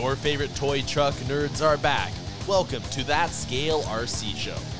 Your favorite toy truck nerds are back. Welcome to That Scale RC Show.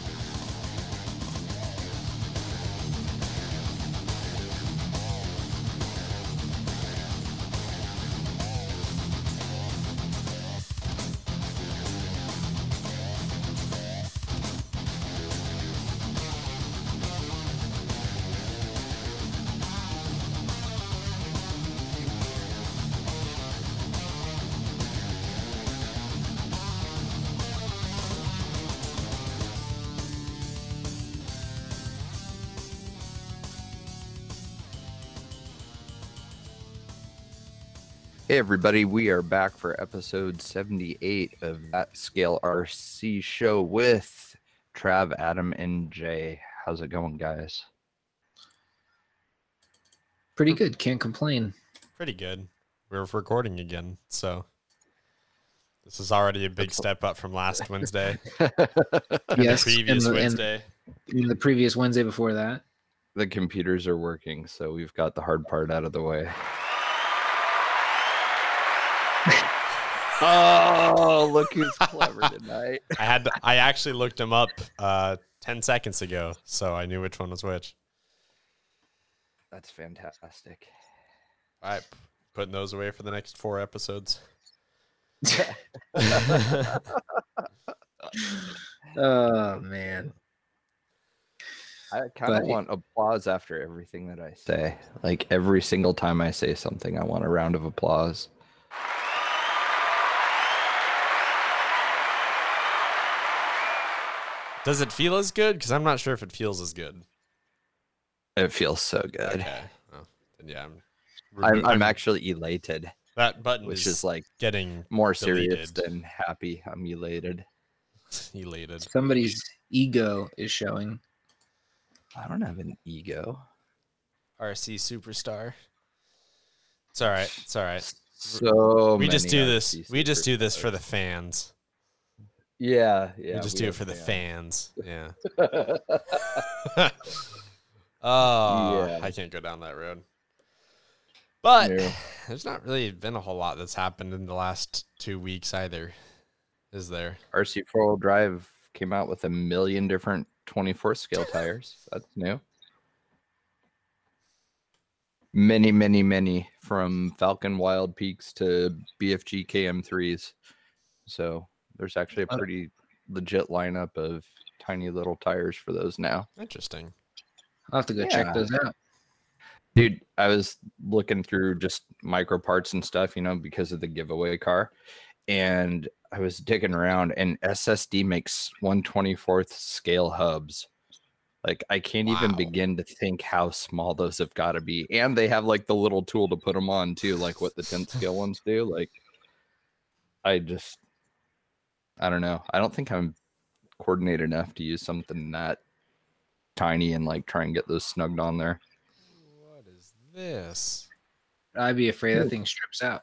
Hey, everybody, we are back for episode 78 of That Scale RC show with Trav, Adam, and Jay. How's it going, guys? Pretty good. Can't complain. Pretty good. We're recording again, so this is already a big step up from last Wednesday. yes. the previous and the, Wednesday. and the previous Wednesday before that. The computers are working, so we've got the hard part out of the way. Oh, look who's clever tonight. I had to, I actually looked him up uh, ten seconds ago, so I knew which one was which. That's fantastic. All right, putting those away for the next four episodes. Oh man. I kind of want applause after everything that I say. Like every single time I say something, I want a round of applause. Does it feel as good? Because I'm not sure if it feels as good. It feels so good. Okay. Well, yeah, I'm, I'm, I'm actually elated, that button which is, is like getting more serious deleted. than happy. I'm elated. elated. Somebody's ego is showing. I don't have an ego. RC superstar. It's all right. It's all right. So we just many do this. RC We just do this for the fans. Yeah, yeah. we just do it for the fans. fans. Yeah. oh, Yeah. I can't go down that road. But there's not really been a whole lot that's happened in the last two weeks either. Is there? RC four wheel drive came out with a million different 24 scale tires. That's new. Many, many, many from Falken Wild Peaks to BFG KM3s. So there's actually a Uh, pretty legit lineup of tiny little tires for those now. Interesting. I'll have to go Yeah. check those out. Dude, I was looking through just micro parts and stuff, you know, because of the giveaway car. And I was digging around and SSD makes 124th scale hubs. Like I can't even begin to think how small those have got to be. And they have like the little tool to put them on too, like what the 10th scale ones do. Like I just I don't know. I don't think I'm coordinated enough to use something that tiny and like try and get those snugged on there. What is this? I'd be afraid that thing strips out.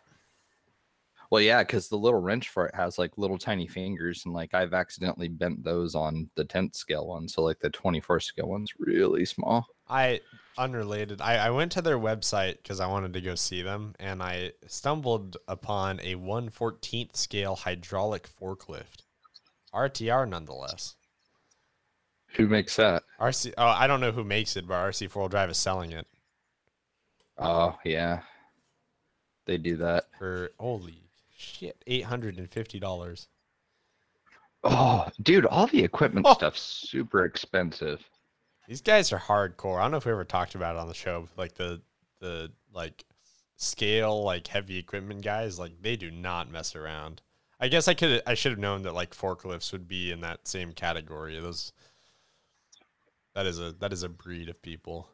Well, yeah, because the little wrench for it has like little tiny fingers, and like I've accidentally bent those on the 10th scale one. So like the 24 scale one's really small. I unrelated. I, I went to their website because I wanted to go see them, and I stumbled upon a 114th scale hydraulic forklift, RTR nonetheless. Who makes that? RC. Oh, I don't know who makes it, but RC Four Wheel Drive is selling it Oh, yeah. They do that. for holy shit, eight hundred and fifty dollars. Oh, dude, all the equipment Oh. stuff's super expensive. These guys are hardcore. I don't know if we ever talked about it on the show, but like the the like scale like heavy equipment guys. Like they do not mess around. I guess I could I should have known that like forklifts would be in that same category. Those that is a that is a breed of people.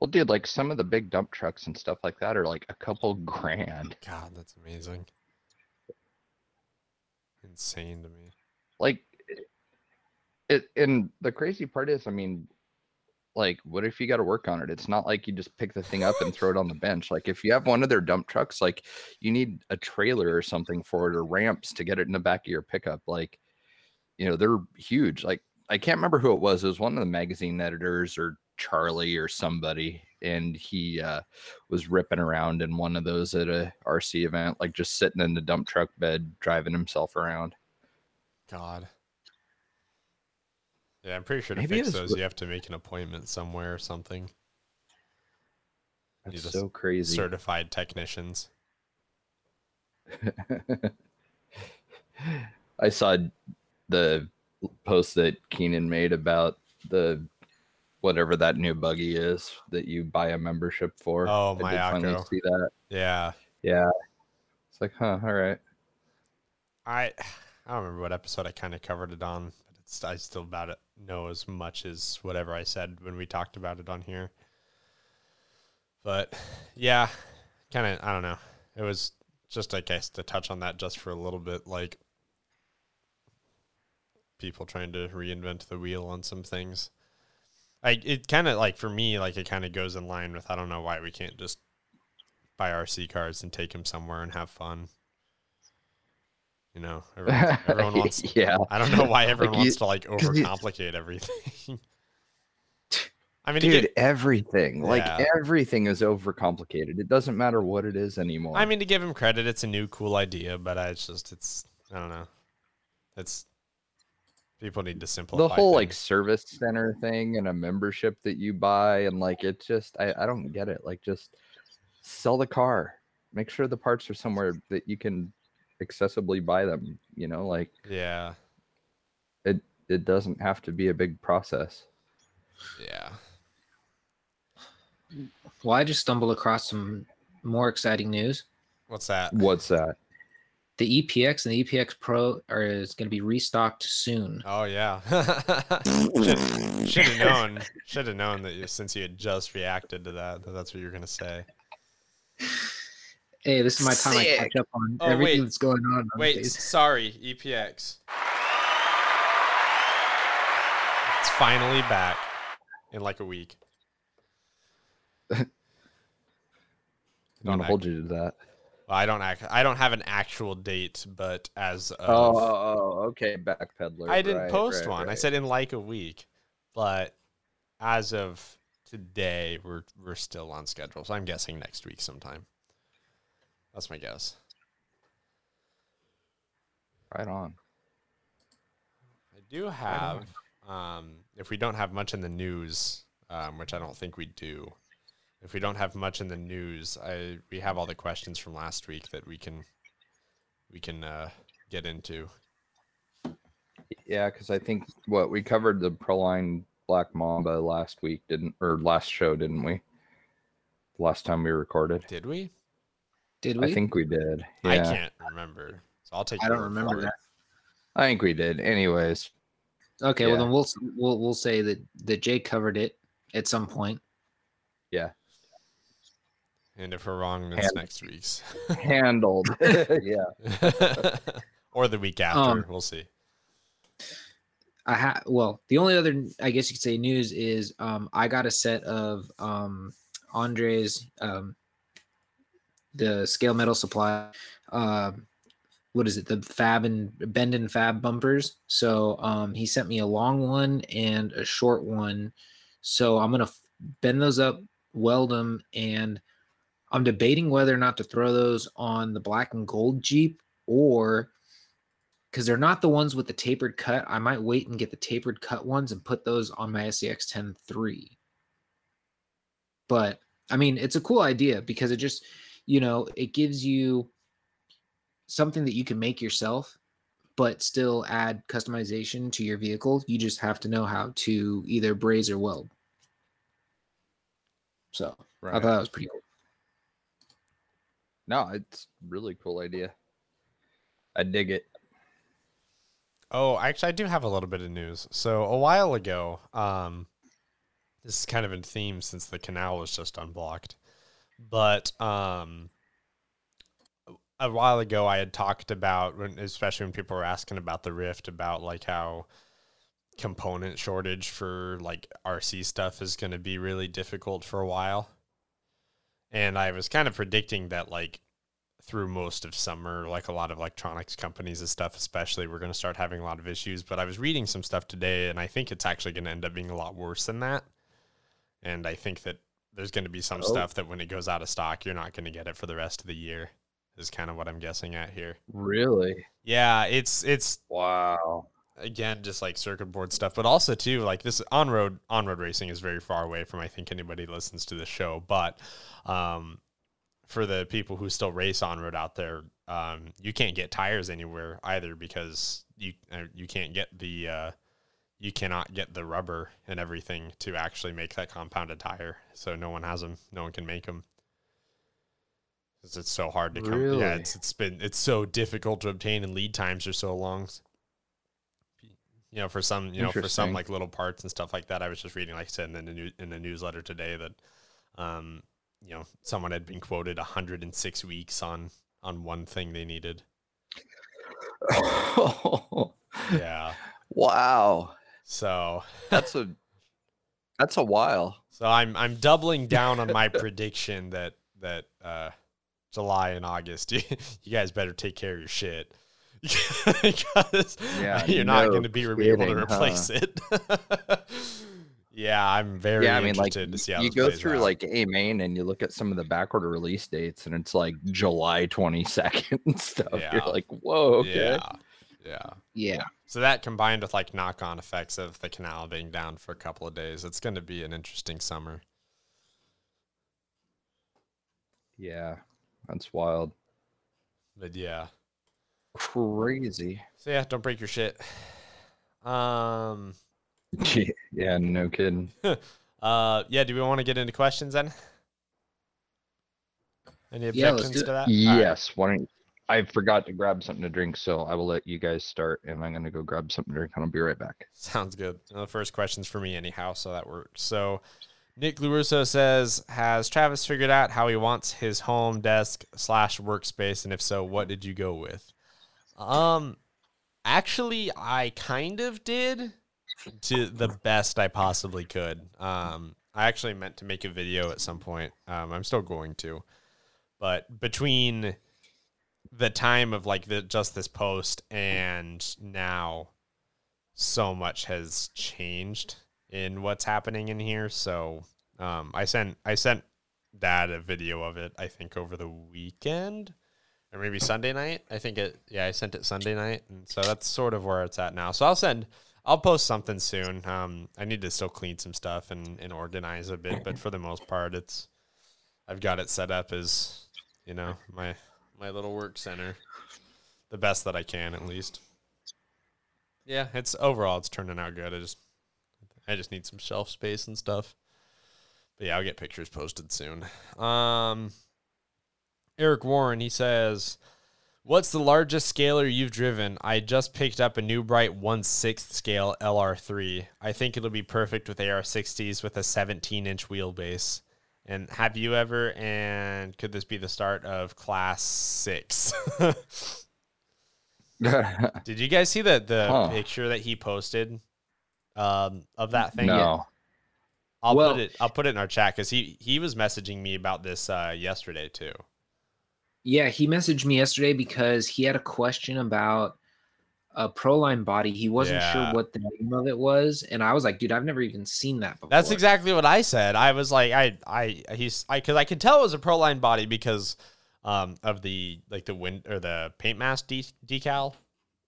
Well, dude, like some of the big dump trucks and stuff like that are like a couple grand. God, that's amazing. Insane to me. Like it and the crazy part is, I mean, like what if you got to work on it? It's not like you just pick the thing up and throw it on the bench. Like if you have one of their dump trucks, like you need a trailer or something for it or ramps to get it in the back of your pickup. Like, you know, they're huge. Like I can't remember who it was. It was one of the magazine editors or Charlie or somebody and he uh, was ripping around in one of those at a RC event, like just sitting in the dump truck bed, driving himself around. God. Yeah, I'm pretty sure to Maybe fix those, you have to make an appointment somewhere or something. That's so crazy. Certified technicians. I saw the post that Keenan made about the whatever that new buggy is that you buy a membership for. Oh, I did finally see that. Yeah. Yeah. It's like, huh, all right. I I don't remember what episode I kind of covered it on, but it's I still about it know as much as whatever I said when we talked about it on here. But yeah, kind of I don't know. It was just I guess to touch on that just for a little bit, like people trying to reinvent the wheel on some things. I it kind of like for me like it kind of goes in line with I don't know why we can't just buy RC cars and take them somewhere and have fun. You know, everyone, everyone wants. yeah. I don't know why everyone Like, you- wants to like 'cause you- overcomplicate everything. I mean, Dude, get, everything. Like everything is overcomplicated. It doesn't matter what it is anymore. I mean, to give him credit, it's a new cool idea, but I, it's just, it's, I don't know. It's people need to simplify the whole like service center thing and a membership that you buy and like it just I, I don't get it. Like just sell the car. Make sure the parts are somewhere that you can accessibly buy them. You know, like yeah, it it doesn't have to be a big process. yeah. Well, I just stumbled across some more exciting news. What's that? What's that? The EPX and the EPX Pro are is going to be restocked soon. Oh yeah. should have known. Should have known that you, since you had just reacted to that, that that's what you're gonna say. Hey, this is my time I catch up on Oh, everything wait. that's going on. on Wait, Face. sorry, EPX. It's finally back in like a week. I'm Don't gonna hold you to that. Well, I don't act. I don't have an actual date, but as of, Oh, oh, oh, okay, backpedaler. I didn't right, post right, one. I said in like a week, but as of today, we're we're still on schedule. So I'm guessing next week sometime. That's my guess. right on. I do have, um, if we don't have much in the news, um, which I don't think we do, if we don't have much in the news, I we have all the questions from last week that we can we can uh, get into. Yeah, because I think what we covered the Proline Black Mamba last week, didn't or last show, didn't we? Last time we recorded. Did we? Did we? I think we did. Yeah. I can't remember, so I'll take. I don't remember that. I think we did. Anyways, Okay, well then we'll we'll we'll say that that Jay covered it at some point. yeah, And if we're wrong, it's And- next week's, handled. yeah. or the week after. Um, we'll see. I ha- well, the only other I guess you could say news is um I got a set of um Andre's um the scale metal supply um what is it? The fab and bend and fab bumpers. So um he sent me a long one and a short one. So i'm gonna bend those up weld them and i'm debating whether or not to throw those on the black and gold jeep or because they're not the ones with the tapered cut. I might wait and get the tapered cut ones and put those on my SCX 10 3 but i mean it's a cool idea because it just you know it gives you something that you can make yourself but still add customization to your vehicle you just have to know how to either braze or weld so i thought that was pretty cool No, it's really cool idea. I dig it. Oh, actually, I do have a little bit of news. So a while ago, um, this is kind of in theme since the canal was just unblocked, but um, a while ago I had talked about, when, especially when people were asking about the Ryft, about like how component shortage for like RC stuff is going to be really difficult for a while, and I was kind of predicting that like through most of summer, like a lot of electronics companies and stuff, especially, we're going to start having a lot of issues. But I was reading some stuff today, and I think it's actually going to end up being a lot worse than that. And I think that there's going to be some Oh. stuff that when it goes out of stock, you're not going to get it for the rest of the year. Is kind of what I'm guessing at here. Really? Yeah, it's it's Wow. again just like circuit board stuff, but also too like this on road on road racing is very far away from I think anybody listens to the show, but um, for the people who still race on road out there, um, you can't get tires anywhere either because you uh, you can't get the uh, you cannot get the rubber and everything to actually make that compounded tire. So no one has them. No one can make them. Because it's so hard to come. Yeah, it's it's been it's so difficult to obtain, and lead times are so long. You know, for some, you know, for some like little parts and stuff like that. I was just reading, like I said, in the new, in the newsletter today that, um, you know, someone had been quoted 106 weeks on on one thing they needed. Yeah. wow. So That's a that's a while. So I'm I'm doubling down on my prediction that that uh, July and August you, you guys better take care of your shit because Yeah, you're not going to be able to kidding, replace it. yeah, I'm very yeah, I mean, like to see how you go through out. like A main and you look at some of the back order release dates, and it's like July twenty second and stuff. Yeah. You're like, whoa, okay. yeah, yeah. Yeah. So that combined with like knock on effects of the canal being down for a couple of days, it's going to be an interesting summer. Yeah, that's wild. But yeah. Crazy. So yeah, don't break your shit. Um. yeah, no kidding. Uh, yeah. Do we want to get into questions then? Any objections do to that? All right. Yes. Why don't I forgot to grab something to drink, so I will let you guys start, and I'm gonna go grab something to drink, and I'll be right back. Sounds good. The first question's for me anyhow, so that works. So Nick LaRusso says, has Travis figured out how he wants his home desk slash workspace? And if so, what did you go with? Um actually I kind of did to the best I possibly could. Um I actually meant to make a video at some point. Um I'm still going to. But between the time of like the just this post and now so much has changed in what's happening in here. So um, I sent I sent dad a video of it. I think over the weekend or maybe Sunday night. I think it. Yeah, I sent it Sunday night, and so that's sort of where it's at now. So I'll send. I'll post something soon. Um, I need to still clean some stuff and, and organize a bit, but for the most part, it's I've got it set up as you know my my little work center, the best that I can at least. Yeah, it's overall it's turning out good. I just I just need some shelf space and stuff. But yeah, I'll get pictures posted soon. Um Eric Warren, he says, What's the largest scaler you've driven? I just picked up a new bright 1 6th scale LR3. I think it'll be perfect with AR60s with a 17 inch wheelbase. And have you ever, and could this be the start of class six? Did you guys see the the Huh. picture that he posted um, of that thing? no. I'll Well- put it. I'll put it in our chat because he he was messaging me about this uh, yesterday too. Yeah, he messaged me yesterday because he had a question about a Proline body. He wasn't Yeah. sure what the name of it was, and I was like, "Dude, I've never even seen that before." That's exactly what I said. I was like, I I he's I because I could tell it was a Proline body because um, of the like the wind or the paint mask de- decal,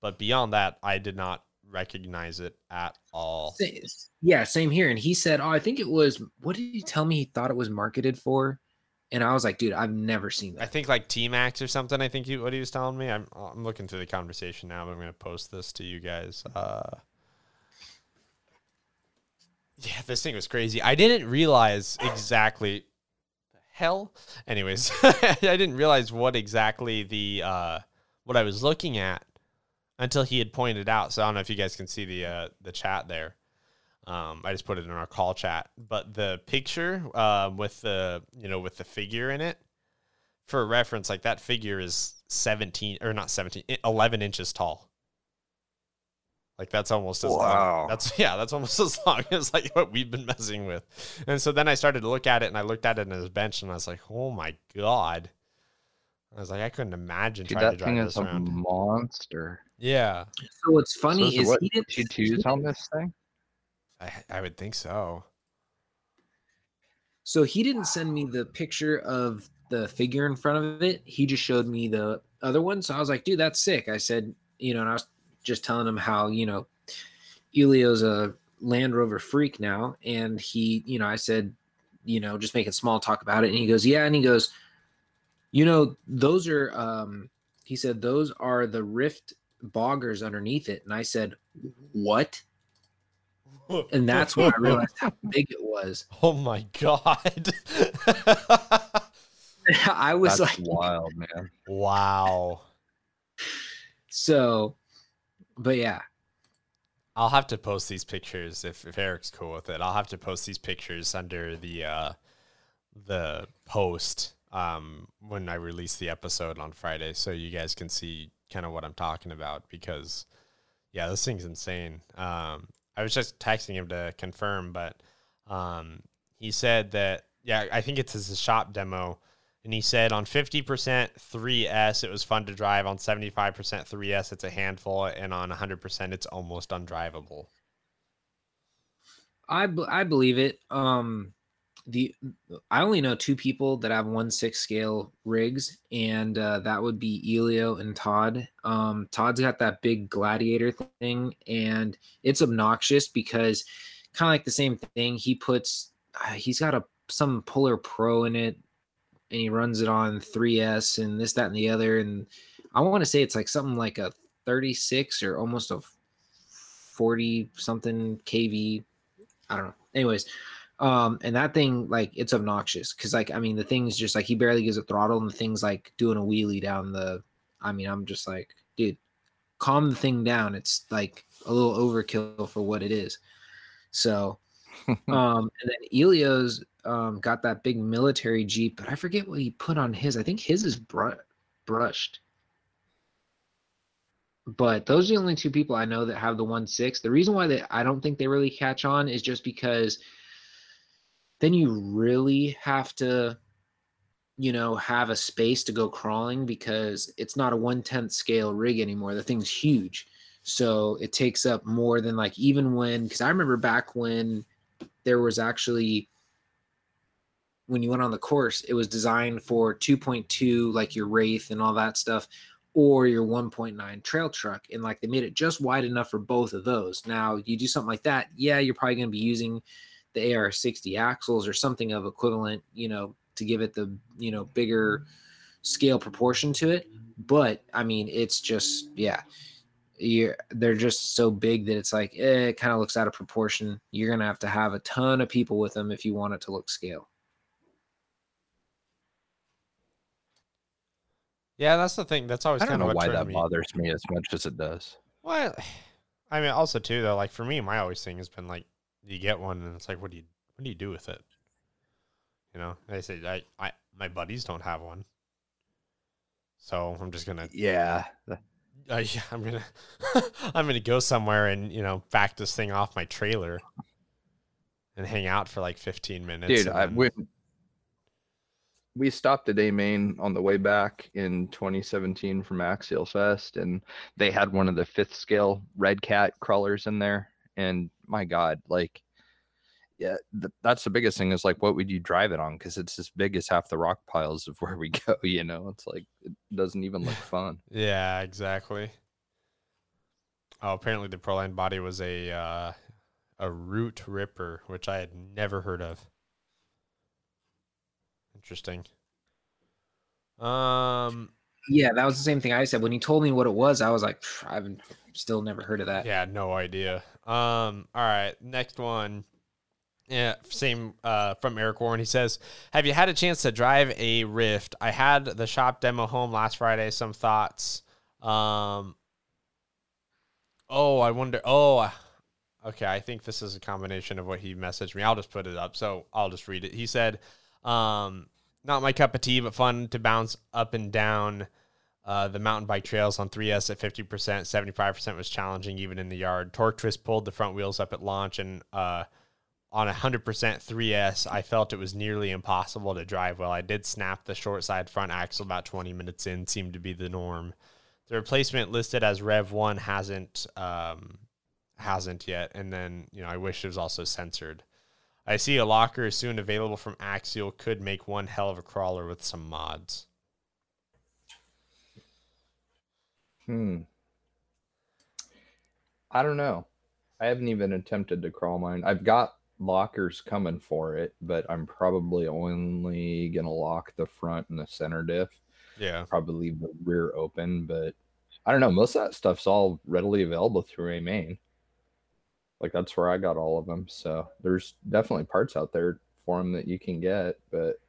but beyond that, I did not recognize it at all. Yeah, same here. And he said, "Oh, I think it was." What did he tell me? He thought it was marketed for, and I was like, "Dude, I've never seen that. I think like T Max or something. I think he, what he was telling me. I'm I'm looking through the conversation now, but I'm gonna post this to you guys. Uh, yeah, this thing was crazy. I didn't realize exactly the hell. Anyways, I didn't realize what exactly the uh, what I was looking at until he had pointed out. So I don't know if you guys can see the uh, the chat there. Um, I just put it in our call chat, but the picture uh, with the you know with the figure in it for reference, like that figure is 17 or not 17, 11 inches tall. Like that's almost as long. Wow. That's yeah, that's almost as long as like what we've been messing with. And so then I started to look at it and I looked at it in his bench and I was like, oh my God. I was like, I couldn't imagine Dude, trying to that thing drive is this a around. monster. Yeah. So what's So funny is is what he didn't. two twos on this thing? I I would think so. So he didn't send me the picture of the figure in front of it. He just showed me the other one. So I was like, dude, that's sick. I said, you know, and I was just telling him how, you know, Elio's a Land Rover freak now. And he, you know, I said, you know, just making small talk about it. And he goes, yeah. And he goes, you know, those are, um, he said, those are the Ryft boggers underneath it. And I said, what? And that's when I realized how big it was. Oh my god. I was That's like, wild, man. wow. so, but yeah, I'll have to post these pictures if, if Eric's cool with it. I'll have to post these pictures under the uh, the post um, when I release the episode on Friday, so you guys can see kind of what I'm talking about. Because yeah, this thing's insane. Um, I was just texting him to confirm, but um, he said that yeah, I think it's his shop demo. And he said on 50% 3S, it was fun to drive. On 75% 3S, it's a handful. And on 100%, it's almost undrivable. I b- I believe it. Um, the I only know two people that have one six scale rigs, and uh, that would be Elio and Todd. Um, Todd's got that big gladiator thing, and it's obnoxious because kind of like the same thing. He puts uh, he's got a some Polar Pro in it, and he runs it on 3S and this that and the other, and I want to say it's like something like a 36 or almost a 40 something kV I don't know. Anyways, um, and that thing like it's obnoxious because like I mean the thing's just like he barely gives a throttle and the thing's like doing a wheelie down the. I mean I'm just like dude, calm the thing down. It's like a little overkill for what it is. So, um, and then Elio's um got that big military jeep, but I forget what he put on his. I think his is br- brushed but those are the only two people I know that have the one six. The reason why they I don't think they really catch on is just because then you really have to, you know, have a space to go crawling because it's not a one tenth scale rig anymore. The thing's huge, so it takes up more than like even when because I remember back when there was actually when you went on the course, it was designed for 2.2 like your Wraith and all that stuff or your 1.9 trail truck and like they made it just wide enough for both of those now you do something like that yeah you're probably going to be using the ar60 axles or something of equivalent you know to give it the you know bigger scale proportion to it but i mean it's just yeah you're, they're just so big that it's like eh, it kind of looks out of proportion you're going to have to have a ton of people with them if you want it to look scale Yeah, that's the thing. That's always I don't kind of know what why that me. bothers me as much as it does. Well, I mean, also too though, like for me, my always thing has been like, you get one, and it's like, what do you, what do you do with it? You know, they say I, I, my buddies don't have one, so I'm just gonna, Yeah. uh, yeah, I'm gonna, I'm gonna go somewhere and you know back this thing off my trailer and hang out for like 15 minutes. Dude, I then- when we stopped at A Main on the way back in 2017 from Axial Fest, and they had one of the fifth scale Red Cat crawlers in there. And my God, like, yeah, th- that's the biggest thing is like, what would you drive it on? Because it's as big as half the rock piles of where we go. You know, it's like it doesn't even look fun. Yeah, exactly. Oh, apparently the Proline body was a uh, a root ripper, which I had never heard of. Interesting. Um, yeah that was the same thing i said when he told me what it was i was like i've still never heard of that yeah, no idea. Um, all right, next one. Yeah, same uh, from Eric Warren. He says, "Have you had a chance to drive a Ryft? I had the shop demo home last Friday. Some thoughts. Um, oh, I wonder. Oh, okay. I think this is a combination of what he messaged me. I'll just put it up. So I'll just read it. He said, um, "Not my cup of tea, but fun to bounce up and down." Uh, the mountain bike trails on 3S at 50%, 75% was challenging even in the yard. Torque Twist pulled the front wheels up at launch, and uh, on 100% 3S, I felt it was nearly impossible to drive well. I did snap the short side front axle about 20 minutes in, seemed to be the norm. The replacement listed as Rev 1 hasn't um, hasn't yet, and then you know I wish it was also censored. I see a locker soon available from Axial. Could make one hell of a crawler with some mods. Hmm. I don't know. I haven't even attempted to crawl mine. I've got lockers coming for it, but I'm probably only gonna lock the front and the center diff. Yeah. Probably leave the rear open, but I don't know. Most of that stuff's all readily available through a main. Like that's where I got all of them. So there's definitely parts out there for them that you can get, but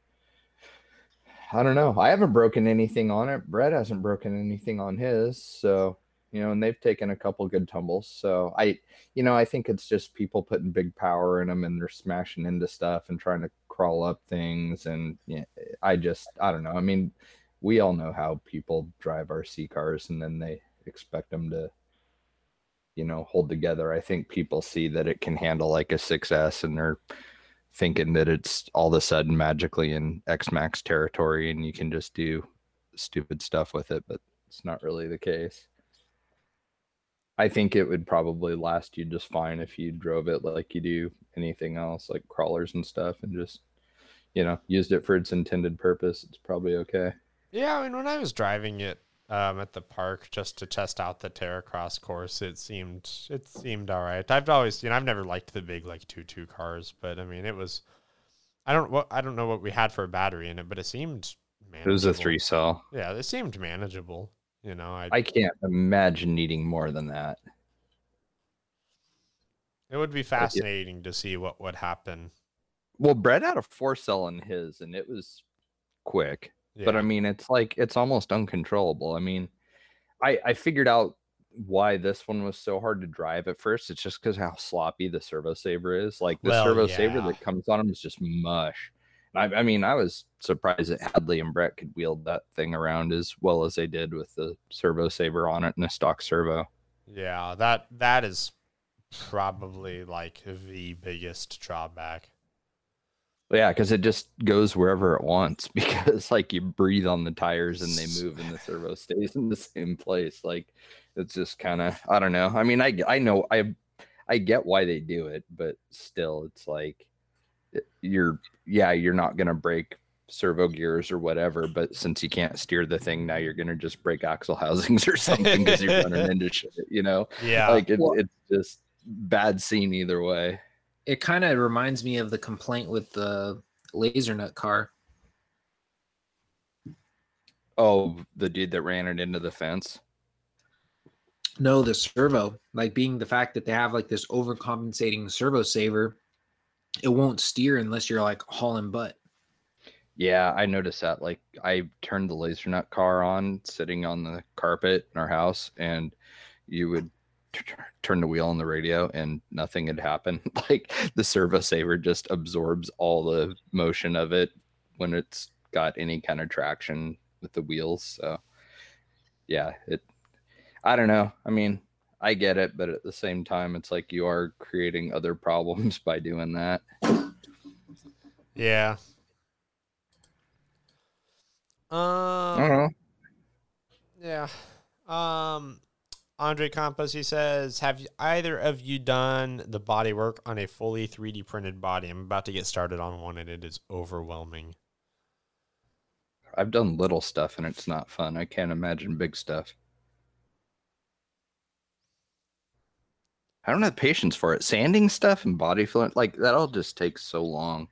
I don't know. I haven't broken anything on it. Brett hasn't broken anything on his. So, you know, and they've taken a couple good tumbles. So I, you know, I think it's just people putting big power in them and they're smashing into stuff and trying to crawl up things. And I just, I don't know. I mean, we all know how people drive RC cars and then they expect them to, you know, hold together. I think people see that it can handle like a 6S and they're thinking that it's all of a sudden magically in X-Maxx territory and you can just do stupid stuff with it, but it's not really the case. I think it would probably last you just fine if you drove it like you do anything else, like crawlers and stuff, and just, you know, used it for its intended purpose. It's probably okay. Yeah, I mean, when I was driving it um, at the park just to test out the Terracross course, it seemed it seemed all right. I've always, you know, I've never liked the big like two two cars, but I mean, it was. I don't what I don't know what we had for a battery in it, but it seemed. It was a three cell. Yeah, it seemed manageable. You know, I, I can't imagine needing more than that. it would be fascinating to see what would happen. Well, Brett had a four cell in his, and it was quick. But I mean, it's like it's almost uncontrollable. I mean, I I figured out why this one was so hard to drive at first. It's just because how sloppy the servo saver is. Like the Well, servo saver that comes on them is just mush. I, I mean, I was surprised that Hadley and Brett could wield that thing around as well as they did with the servo saver on it and a stock servo. Yeah, that that is probably like the biggest drawback. Yeah, because it just goes wherever it wants because like you breathe on the tires and they move and the servo stays in the same place. Like it's just kind of I don't know. I mean, I I know I I get why they do it, but still, it's like eh, you're yeah you're not gonna break servo gears or whatever, but since you can't steer the thing, now you're gonna just break axle housings or something because you're running into shit. You know, Yeah, like it, Well- it's just bad scene either way. It kind of reminds me of the complaint with the Lasernut car. Oh, the dude that ran it into the fence. No, the servo, like being the fact that they have like this overcompensating servo saver, it won't steer unless you're like hauling butt. Yeah, I noticed that. Like, I turned the Lasernut car on sitting on the carpet in our house, and you would turn the wheel on the radio, and nothing had happened. like, the servo saver just absorbs all the motion of it when it's got any kind of traction with the wheels. So, yeah, it, I don't know. I mean, I get it, but at the same time, it's like you are creating other problems by doing that. yeah. I Um, don't know. Yeah. Um Andre Campos he says, "Have either of you done the body work on a fully 3D printed body? I'm about to get started on one and it is overwhelming." I've done little stuff and it's not fun. I can't imagine big stuff. I don't have patience for it. Sanding stuff and body filling, like that all just takes so long.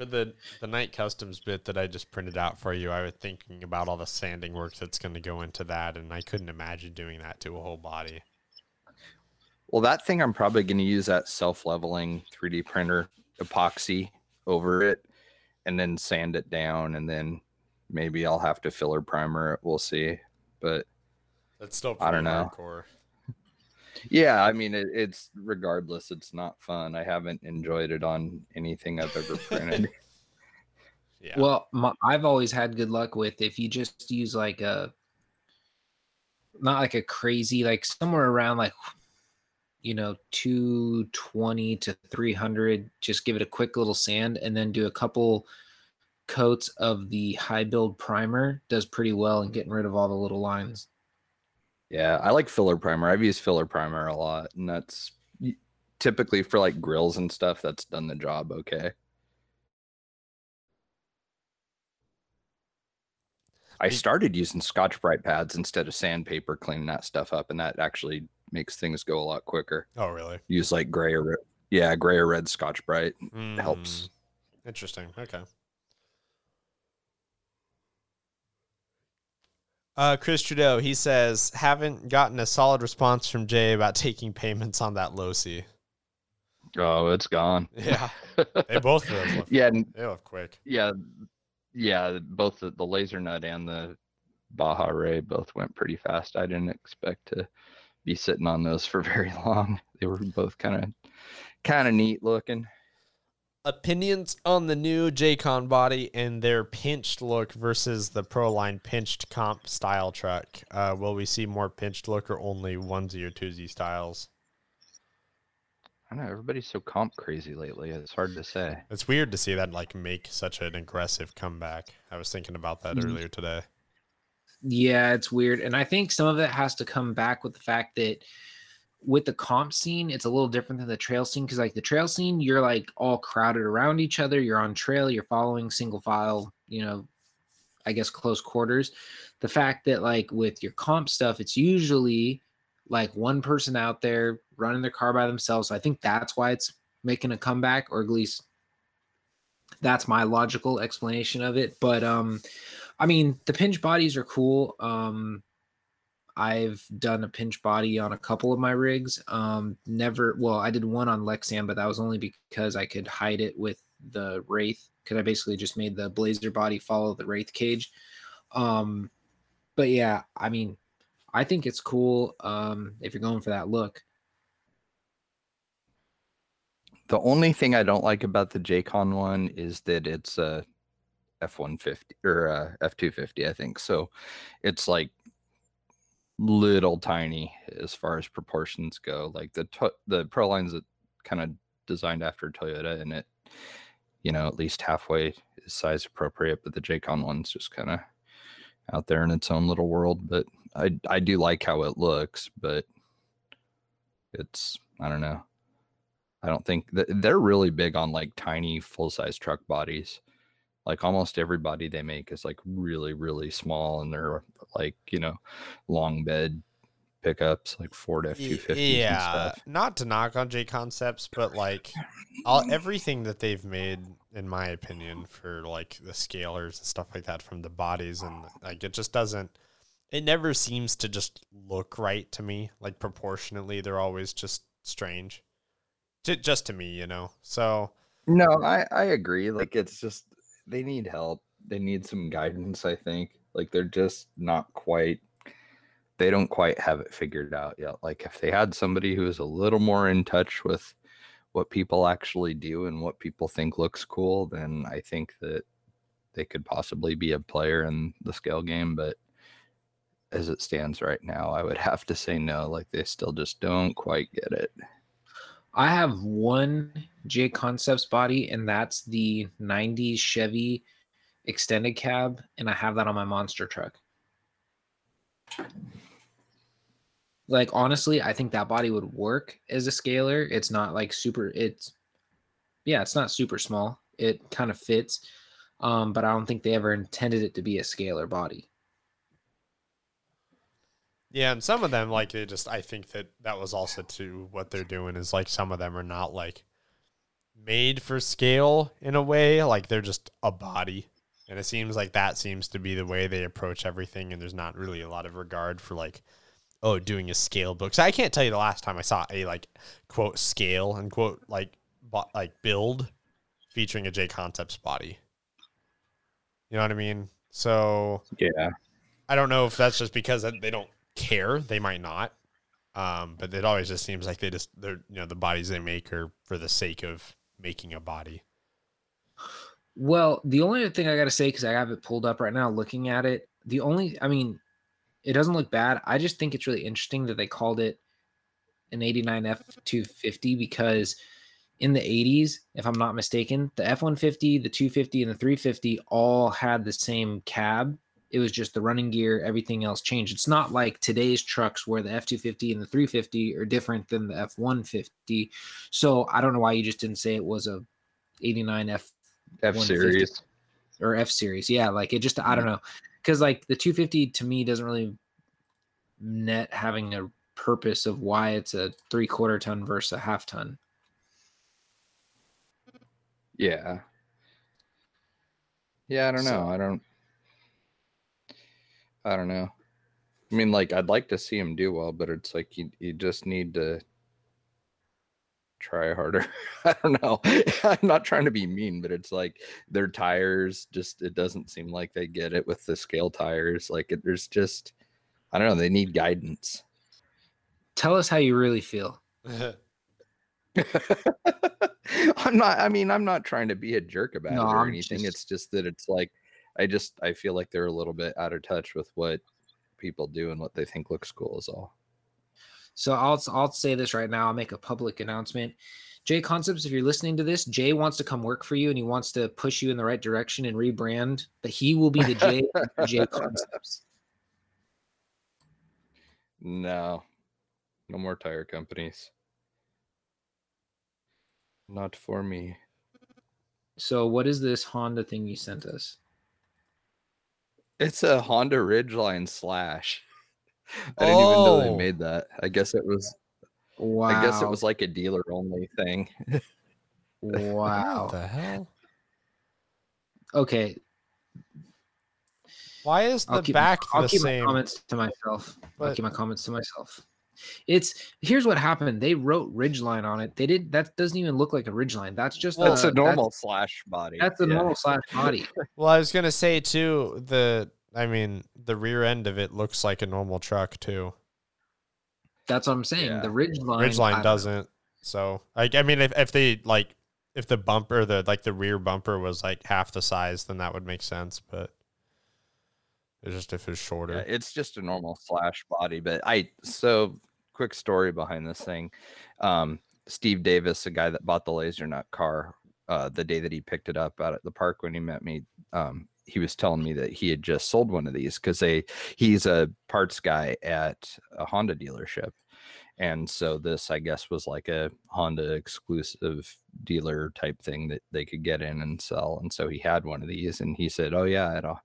For the the night customs bit that I just printed out for you, I was thinking about all the sanding work that's going to go into that and I couldn't imagine doing that to a whole body. Well, that thing I'm probably going to use that self-leveling 3D printer epoxy over it and then sand it down and then maybe I'll have to filler primer it. We'll see. But That's still I don't know. hardcore. Yeah, I mean it, it's regardless it's not fun. I haven't enjoyed it on anything I've ever printed. Yeah. Well, my, I've always had good luck with if you just use like a, not like a crazy, like somewhere around like, you know, 220 to 300, just give it a quick little sand and then do a couple coats of the high build primer does pretty well in mm-hmm. getting rid of all the little lines. Yeah, I like filler primer. I've used filler primer a lot, and that's typically for like grills and stuff, that's done the job okay. I started using Scotch Brite pads instead of sandpaper, cleaning that stuff up, and that actually makes things go a lot quicker. Oh, really? Use like gray or yeah, gray or red Scotch Brite Mm, helps. Interesting. Okay. Uh, Chris Trudeau, he says, haven't gotten a solid response from Jay about taking payments on that Losi. Oh, it's gone. Yeah, they both live. yeah, They live quick. yeah, yeah. Both the, the Lasernut and the Baja Rey both went pretty fast. I didn't expect to be sitting on those for very long. They were both kind of kind of neat looking. Opinions on the new Jaycon body and their pinched look versus the Proline pinched comp style truck. Uh, will we see more pinched look or only onesie or twosie styles? I don't know. Everybody's so comp crazy lately. It's hard to say. It's weird to see that like make such an aggressive comeback. I was thinking about that Mhm. earlier today. Yeah, it's weird. And I think some of it has to come back with the fact that with the comp scene, it's a little different than the trail scene because, like, the trail scene, you're like all crowded around each other. You're on trail, you're following single file, you know, I guess close quarters. The fact that, like, with your comp stuff, it's usually like one person out there running their car by themselves. So I think that's why it's making a comeback, or at least that's my logical explanation of it. But, um, I mean, the pinch bodies are cool. Um, I've done a pinch body on a couple of my rigs. Um, never, well, I did one on Lexan, but that was only because I could hide it with the Wraith because I basically just made the Blazer body follow the Wraith cage. Um, but yeah, I mean, I think it's cool um, if you're going for that look. The only thing I don't like about the JCon one is that it's a F one fifty or F two fifty, I think. So it's like little tiny as far as proportions go. Like the the Pro lines kind of designed after Toyota, and it you know at least halfway is size appropriate. But the Jaycon one's just kind of out there in its own little world. But I I do like how it looks, but it's I don't know. I don't think that they're really big on like tiny full size truck bodies. Like almost everybody they make is like really, really small and they're like, you know, long bed pickups, like Ford F two fifties and Yeah, stuff. not to knock on J Concepts, but like all everything that they've made, in my opinion, for like the scalers and stuff like that, from the bodies and like it just doesn't. It never seems to just look right to me. Like proportionately, they're always just strange. Ju- Just to me, you know. So No, I, I agree. Like it's just they need help. They need some guidance, I think. Like they're just not quite they don't quite have it figured out yet. Like if they had somebody who is a little more in touch with what people actually do and what people think looks cool, then I think that they could possibly be a player in the scale game. But as it stands right now, I would have to say no. Like they still just don't quite get it. I have one J Concepts body, and that's the 90s Chevy extended cab, and I have that on my monster truck. Like honestly, I think that body would work as a scaler. It's not like super it's yeah, it's not super small. It kind of fits. Um, but I don't think they ever intended it to be a scaler body. Yeah, and some of them like they just I think that that was also to what they're doing is like some of them are not like made for scale in a way, like they're just a body. And it seems like that seems to be the way they approach everything and there's not really a lot of regard for like oh, doing a scale book. So I can't tell you the last time I saw a like quote scale and quote like bo- like build featuring a J Concepts body. You know what I mean? So Yeah. I don't know if that's just because they don't care. They might not. Um, but it always just seems like they just they're you know the bodies they make are for the sake of making a body. Well, the only other thing I got to say, because I have it pulled up right now looking at it, the only, I mean, it doesn't look bad. I just think it's really interesting that they called it an 89 F250 because in the 80s, if I'm not mistaken, the F150, the 250, and the 350 all had the same cab It was just the running gear, everything else changed. It's not like today's trucks where the F 250 and the 350 are different than the F 150. So I don't know why you just didn't say it was a 89 F F series. or F series. Yeah, like it just I don't know. Cuz like the 250 to me doesn't really net having a purpose of why it's a 3 quarter ton versus a half ton. Yeah. Yeah, I don't know. So- I don't. I don't know. I mean, like, I'd like to see him do well, but it's like you you just need to try harder. I don't know. I'm not trying to be mean, but it's like their tires just it doesn't seem like they get it with the scale tires. Like it, there's just I don't know. They need guidance. Tell us how you really feel. I'm not. I mean, I'm not trying to be a jerk about No, it or I'm anything. just- It's just that it's like, I just I feel like they're a little bit out of touch with what people do and what they think looks cool. Is all. So I'll I'll say this right now. I'll make a public announcement. JConcepts, if you're listening to this, Jay wants to come work for you and he wants to push you in the right direction and rebrand. But he will be the J JConcepts. No, no more tire companies. Not for me. So what is this Honda thing you sent us? It's a Honda Ridgeline Slash. I didn't even know they Oh. made that. I guess it was. Wow. I guess it was like a dealer only thing. wow. What the hell? Okay, Why is I'll the keep, back I'll the keep same? my comments to myself. I'll keep my comments to myself. It's here's what happened. They wrote Ridgeline on it. They did that doesn't even look like a Ridgeline. That's just Well, That's a, a normal slash body. That's, that's a yeah. normal slash body. Well, I was gonna say too. The I mean, the rear end of it looks like a normal truck too. That's what I'm saying. Yeah. The Ridgeline. I Ridgeline don't doesn't. So, like, I mean, if if they like, if the bumper, the like the rear bumper was like half the size, then that would make sense. But it's just if it's Yeah, shorter. it's just a normal slash body, but I so quick story behind this thing. Um, Steve Davis, the guy that bought the Lasernut car, uh, the day that he picked it up out at the park when he met me, um, he was telling me that he had just sold one of these because they he's a parts guy at a Honda dealership. And so this, I guess, was like a Honda exclusive dealer type thing that they could get in and sell. And so he had one of these, and he said, "Oh yeah, at a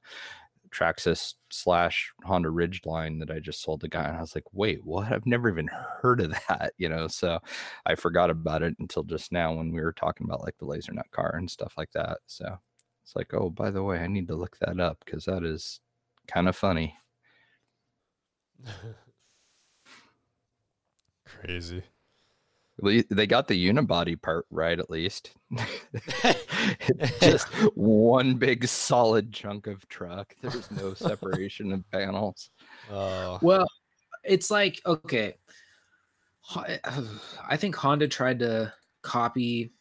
Traxxas slash Honda Ridgeline that I just sold the guy. And I was like, wait, what? I've never even heard of that, you know? So I forgot about it until just now when we were talking about like the Lasernut car and stuff like that. So it's like, oh, by the way, I need to look that up because that is kind of funny. Crazy. At They got the unibody part right, at least. Just one big solid chunk of truck. There's no separation of panels. Oh, Well, it's like okay. Eh, I think Honda tried to copy,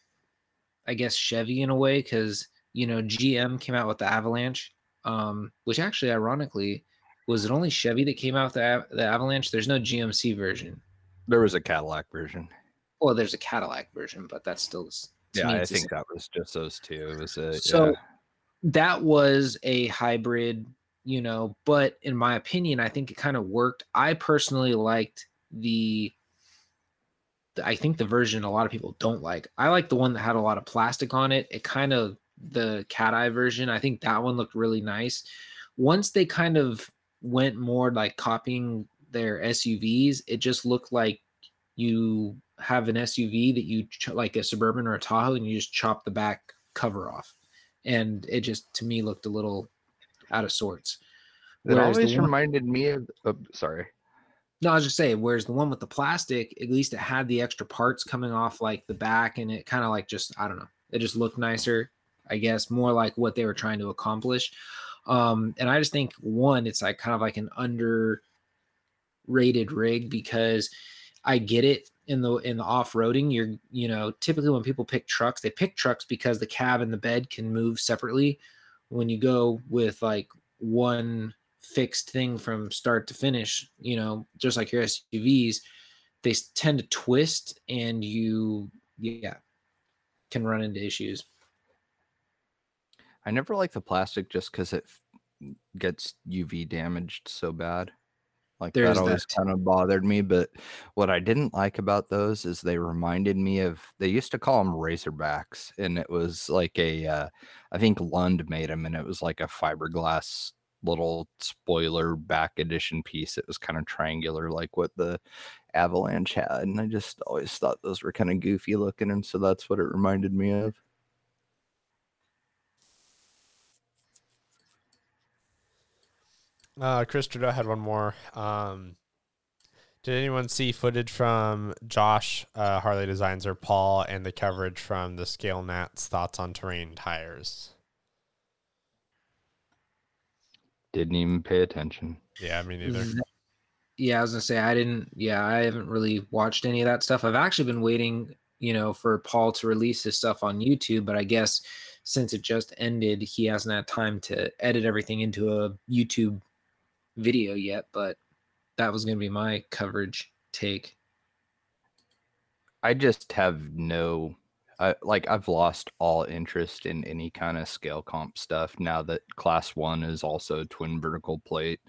I guess Chevy in a way because you know GM came out with the Avalanche, um, which actually ironically was it only Chevy that came out with the, the Avalanche. There's no GMC version. There was a Cadillac version. Well, there's a Cadillac version, but that's still. Yeah, I think that was just those two. It was a So yeah. that was a hybrid, you know, but in my opinion, I think it kind of worked. I personally liked the I think the version a lot of people don't like. I like the one that had a lot of plastic on it. It kind of the cat eye version. I think that one looked really nice. Once they kind of went more like copying their SUVs, it just looked like you have an SUV that you ch- like a Suburban or a Tahoe, and you just chop the back cover off, and it just to me looked a little out of sorts. It Whereas always one- reminded me of. Oh, sorry. no, I was just saying, whereas the one with the plastic, at least it had the extra parts coming off like the back, and it kind of like just I don't know, it just looked nicer, I guess, more like what they were trying to accomplish. Um, and I just think one, it's like kind of like an underrated rig because I get it in the in the off-roading. You're you know typically when people pick trucks, they pick trucks because the cab and the bed can move separately. When you go with like one fixed thing from start to finish, you know, just like your SUVs, they tend to twist and you, yeah, can run into issues. I never liked the plastic just because it f- gets UV damaged so bad. Like There's that always kind of bothered me. But what I didn't like about those is they reminded me of they used to call them Razorbacks, and it was like a uh, I think Lund made them, and it was like a fiberglass little spoiler back edition piece. It was kind of triangular, like what the Avalanche had, and I just always thought those were kind of goofy looking, and so that's what it reminded me of. Uh, Chris Trudeau had one more. Um, did anyone see footage from Josh uh, Harley Designs or Paul and the coverage from the Scale Nats thoughts on terrain tires? Didn't even pay attention. Yeah, me neither. Z- Yeah, I was gonna say I didn't. Yeah, I haven't really watched any of that stuff. I've actually been waiting, you know, for Paul to release his stuff on YouTube, but I guess since it just ended, he hasn't had time to edit everything into a YouTube video yet. But that was gonna be my coverage take. I just have no like I've lost all interest in any kind of scale comp stuff now that class 1 is also twin vertical plate.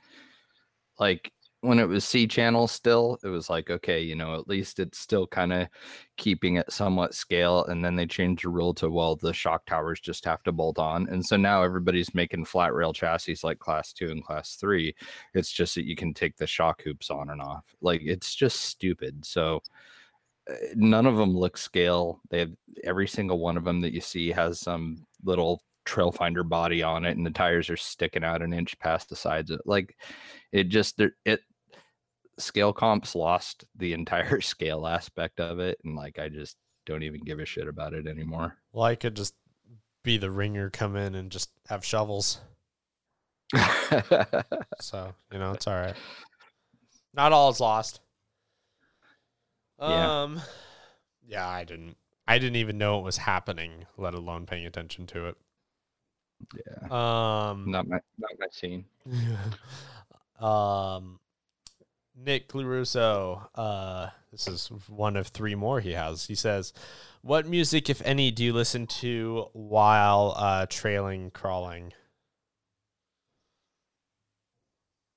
Like when it was C channel still, it was like okay, you know, at least it's still kind of keeping it somewhat scale and then they changed the rule to well the shock towers just have to bolt on. And so now everybody's making flat rail chassis like class 2 and class 3. It's just that you can take the shock hoops on and off. Like it's just stupid. So uh, none of them look scale. They have every single one of them that you see has some little trail finder body on it, and the tires are sticking out an inch past the sides. Of, like it just it scale comps lost the entire scale aspect of it, and like I just don't even give a shit about it anymore. Well, I could just be the ringer, come in and just have shovels. So, you know, it's all right. Not all is lost. Yeah. Um yeah, I didn't I didn't even know it was happening, let alone paying attention to it. Yeah, Um not my not my scene. um Nick LaRusso, uh this is one of three more he has. He says, What music, if any, do you listen to while uh trailing crawling?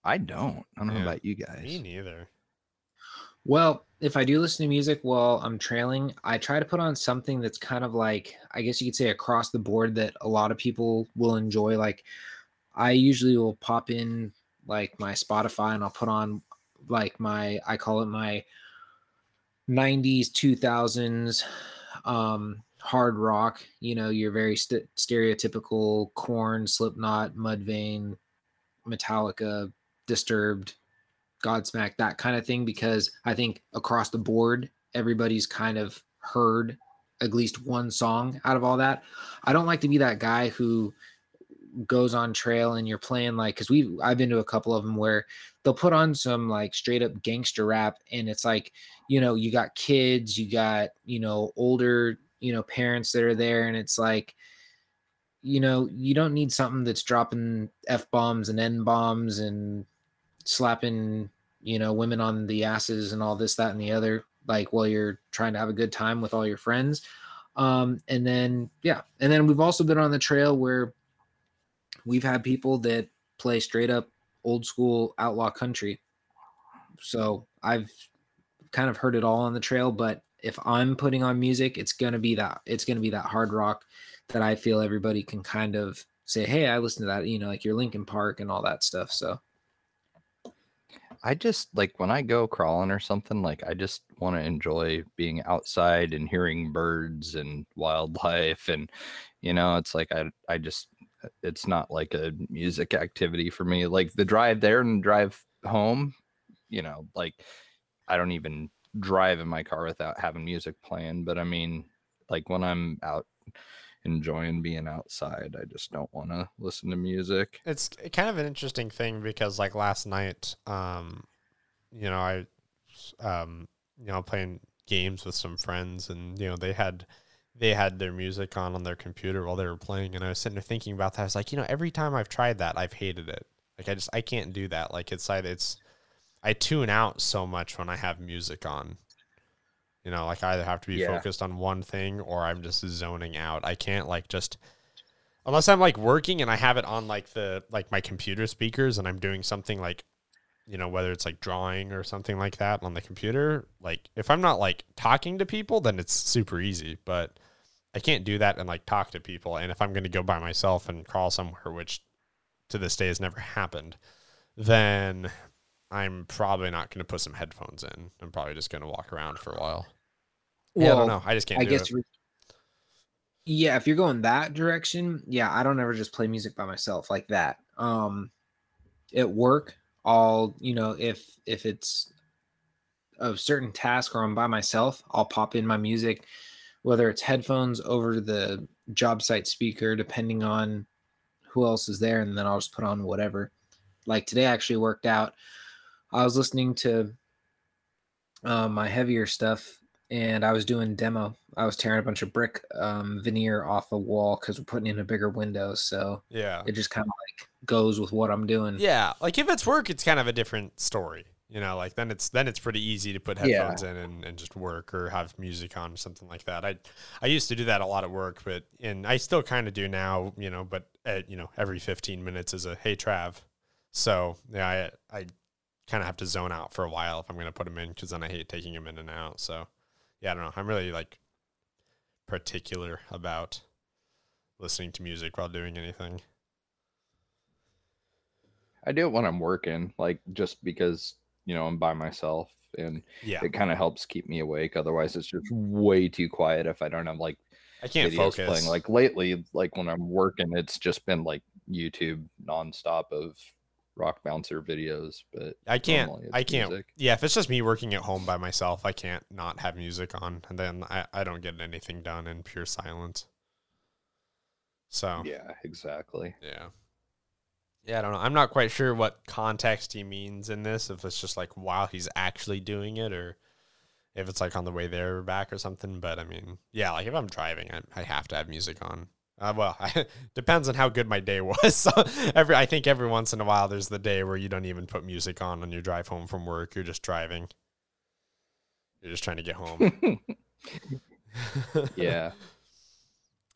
I don't. I don't know about you guys. Me neither. Well, if I do listen to music while I'm trailing, I try to put on something that's kind of like, I guess you could say across the board that a lot of people will enjoy. Like, I usually will pop in like my Spotify and I'll put on like my, I call it my 90s, 2000s um, hard rock. You know, your very st- stereotypical Korn, Slipknot, Mudvayne, Metallica, Disturbed, Godsmack, that kind of thing, because I think across the board, everybody's kind of heard at least one song out of all that. I don't like to be that guy who goes on trail and you're playing like because we I've been to a couple of them where they'll put on some like straight up gangster rap and it's like you know you got kids you got you know older you know parents that are there and it's like you know you don't need something that's dropping f bombs and n bombs and slapping you know women on the asses and all this that and the other like while you're trying to have a good time with all your friends. Um and then yeah. And then we've also been on the trail where we've had people that play straight up old school outlaw country. So i've kind of heard it all on the trail but if i'm putting on music it's going to be that it's going to be that hard rock that i feel everybody can kind of say hey i listen to that you know like your linkin park and all that stuff. So I just like when I go crawling or something, like I just want to enjoy being outside and hearing birds and wildlife and you know, it's like I I just uh, it's not like a music activity for me. Like the drive there and drive home, you know, like I don't even drive in my car without having music playing, but I mean like when I'm out enjoying being outside, I just don't want to listen to music. It's kind of an interesting thing because like last night, um, you know, I, um, you know, playing games with some friends, and you know, they had they had their music on on their computer while they were playing, and I was sitting there thinking about that. I was like, you know, every time I've tried that, I've hated it. Like I just I can't do that. Like it's like it's I tune out so much when I have music on. You know, like I either have to be Yeah. focused on one thing or I'm just zoning out. I can't like just unless I'm like working and I have it on like the like my computer speakers and I'm doing something like you know whether it's like drawing or something like that on the computer like if I'm not like talking to people then it's super easy but I can't do that and like talk to people and if I'm going to go by myself and crawl somewhere which to this day has never happened then I'm probably not going to put some headphones in. I'm probably just going to walk around for a while. Yeah, I don't know. I just can't. I do guess. it. you're- Yeah, if you're going that direction, yeah, I don't ever just play music by myself like that. Um, at work, I'll you know if if it's a certain task or I'm by myself, I'll pop in my music, whether it's headphones over the job site speaker, depending on who else is there, and then I'll just put on whatever. Like today, actually worked out. I was listening to uh, my heavier stuff, and I was doing demo. I was tearing a bunch of brick um, veneer off a wall because we're putting in a bigger window. So Yeah. it just kind of like goes with what I'm doing. Yeah, like if it's work, it's kind of a different story. You know, like then it's then it's pretty easy to put Yeah. headphones in and, and just work or have music on or something like that. I I used to do that a lot at work, but and I still kind of do now. You know, but at, you know every fifteen minutes is a hey Trav. So yeah, I I kind of have to zone out for a while if I'm gonna put them in because then I hate taking them in and out. So yeah, I don't know. I'm really like particular about listening to music while doing anything. I do it when I'm working, like just because you know I'm by myself and Yeah, it kind of helps keep me awake. Otherwise, it's just way too quiet if I don't have like I can't focus. playing. Like lately, like when I'm working, it's just been like YouTube nonstop of rock bouncer videos. But I can't. I can't. music. Yeah, if it's just me working at home by myself, I can't not have music on, and then I, I don't get anything done in pure silence. So yeah. Exactly. Yeah, yeah, I don't know. I'm not quite sure what context he means in this. If it's just like while he's actually doing it, or if it's like on the way there or back or something. But I mean, yeah, like if I'm driving, I, I have to have music on. Uh, well, depends on how good my day was. So every, I think every once in a while, there's the day where you don't even put music on on your drive home from work. You're just driving. You're just trying to get home. yeah,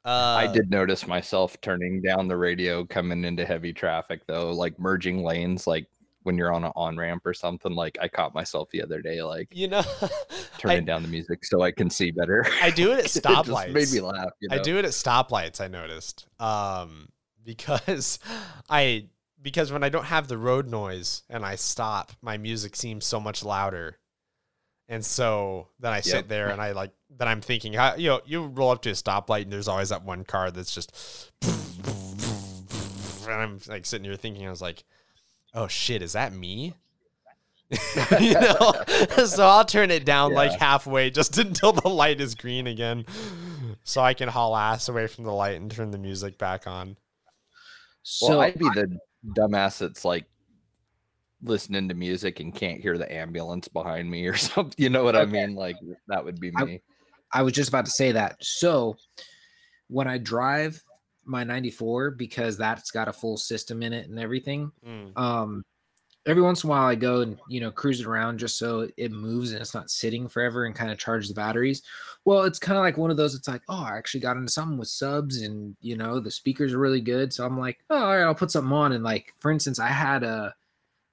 uh, I did notice myself turning down the radio coming into heavy traffic though, like merging lanes, like when you're on an on ramp or something. Like I caught myself the other day, like You know, turning down the music so I can see better. I do it at it stoplights. made me laugh. You know? I do it at stoplights. I noticed, um, because I because when I don't have the road noise and I stop, my music seems so much louder, and so then I sit Yep. there and I like then I'm thinking, how, you know, you roll up to a stoplight and there's always that one car that's just, and I'm like sitting here thinking, I was like, oh shit, is that me? you know, so I'll turn it down like halfway just until the light is green again, so I can haul ass away from the light and turn the music back on. So well, I'd be the dumbass that's like listening to music and can't hear the ambulance behind me or something. You know what I mean? Like that would be I- me. I was just about to say that. So when I drive my 94, because that's got a full system in it and everything, Mm. um, every once in a while I go and you know cruise it around just so it moves and it's not sitting forever and kind of charge the batteries. Well, it's kind of like one of those. It's like, oh, I actually got into something with subs and you know the speakers are really good. So I'm like, oh, all right, I'll put something on. And like for instance, I had a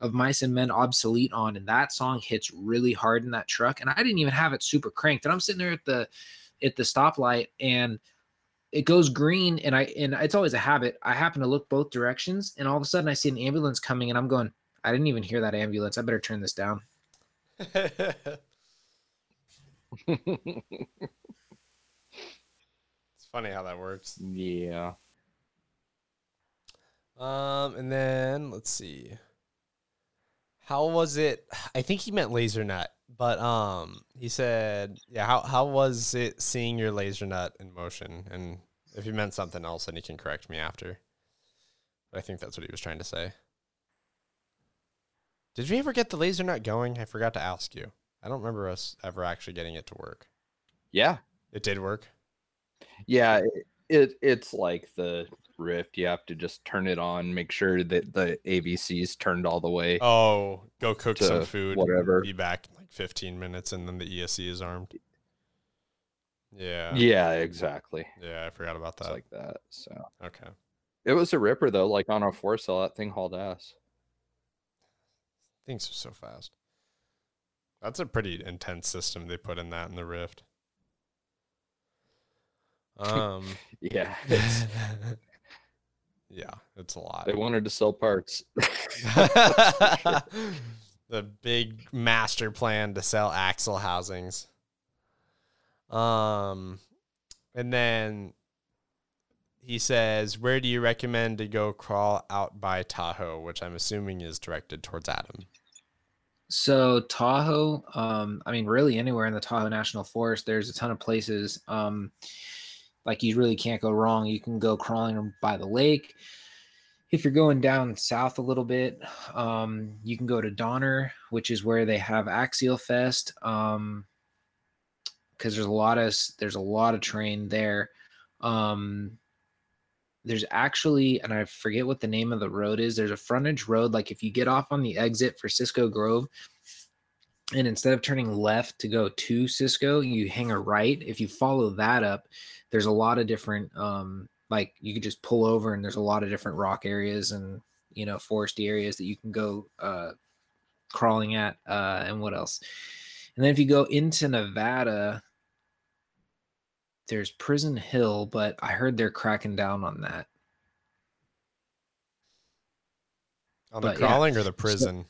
of Mice and Men obsolete on, and that song hits really hard in that truck. And I didn't even have it super cranked. And I'm sitting there at the at the stoplight and it goes green and I and it's always a habit. I happen to look both directions and all of a sudden I see an ambulance coming and I'm going, I didn't even hear that ambulance. I better turn this down. it's funny how that works. yeah. Um, and then let's see. How was it? I think he meant Lasernut, but um, he said, yeah. How how was it seeing your Lasernut in motion? And if he meant something else, then he can correct me after. But I think that's what he was trying to say. Did we ever get the Lasernut going? I forgot to ask you. I don't remember us ever actually getting it to work. Yeah. It did work. Yeah. It, it it's like the Ryft. You have to just turn it on, make sure that the AVC's turned all the way. Oh, go cook some food. whatever. Be back in like 15 minutes, and then the ESC is armed. Yeah. yeah, exactly. Yeah, I forgot about It's that. like that. So okay. It was a ripper though, like on a four cell, that thing hauled ass. Things are so fast. That's a pretty intense system they put in that in the Ryft. Um, Yeah, it's, yeah, it's a lot. they wanted to sell parts. the big master plan to sell axle housings. Um, and then he says, "Where do you recommend to go crawl out by Tahoe?" Which I'm assuming is directed towards Adam. So Tahoe, um, I mean, really anywhere in the Tahoe National Forest, there's a ton of places. Um, like you really can't go wrong. You can go crawling by the lake. If you're going down south a little bit, um, you can go to Donner, which is where they have Axial Fest. Um, because there's a lot of there's a lot of terrain there. Um, there's actually, and I forget what the name of the road is. There's a frontage road. Like if you get off on the exit for Cisco Grove, and instead of turning left to go to Cisco, you hang a right. If you follow that up, there's a lot of different, um, like you could just pull over, and there's a lot of different rock areas and you know foresty areas that you can go uh, crawling at. Uh, and what else? And then if you go into Nevada, there's Prison Hill, but I heard they're cracking down on that. On the But, yeah, crawling or the prison?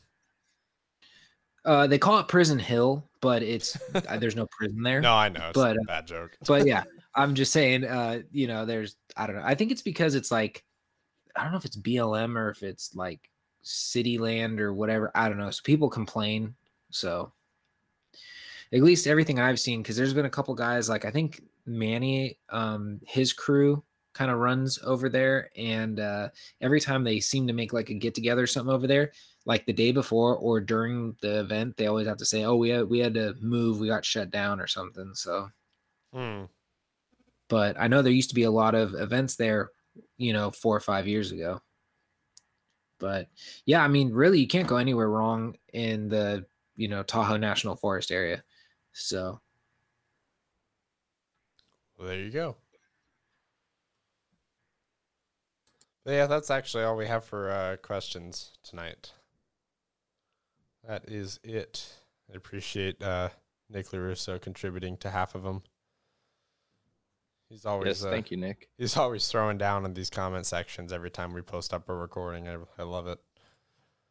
Uh, they call it Prison Hill, but it's uh, there's no prison there. no, I know. It's but, a uh, bad joke. But yeah, I'm just saying. Uh, you know, there's I don't know. I think it's because it's like I don't know if it's BLM or if it's like city land or whatever. I don't know. So people complain. So at least everything I've seen, because there's been a couple guys like I think Manny, um, his crew kind of runs over there, and uh, every time they seem to make like a get together or something over there, like the day before or during the event, they always have to say, "Oh, we had we had to move, we got shut down or something." So, Hmm. but I know there used to be a lot of events there, you know, four or five years ago. But yeah, I mean, really, you can't go anywhere wrong in the you know Tahoe National Forest area. So Well, there you go. But yeah, that's actually all we have for uh, questions tonight. That is it. I appreciate uh, Nick LaRusso contributing to half of them. He's always yes, uh, thank you, Nick. he's always throwing down in these comment sections every time we post up a recording. I, I love it.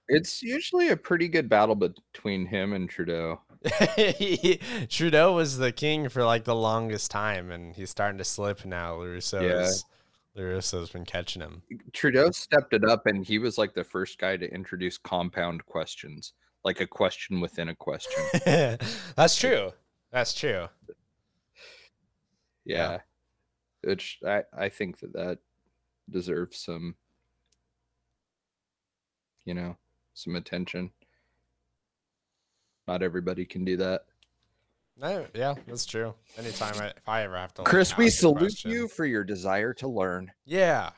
It's usually a pretty good battle between him and Trudeau. Trudeau was the king for like the longest time, and he's starting to slip now. LaRusso's LaRusso's been catching him. Trudeau stepped it up, and he was like the first guy to introduce compound questions, like a question within a question. That's true. That's true. Yeah, which I I think that that deserves some, you know, some attention. Not everybody can do that. No, yeah, that's true. Anytime I, if I ever have to, like, Chris, we salute question- you for your desire to learn. Yeah.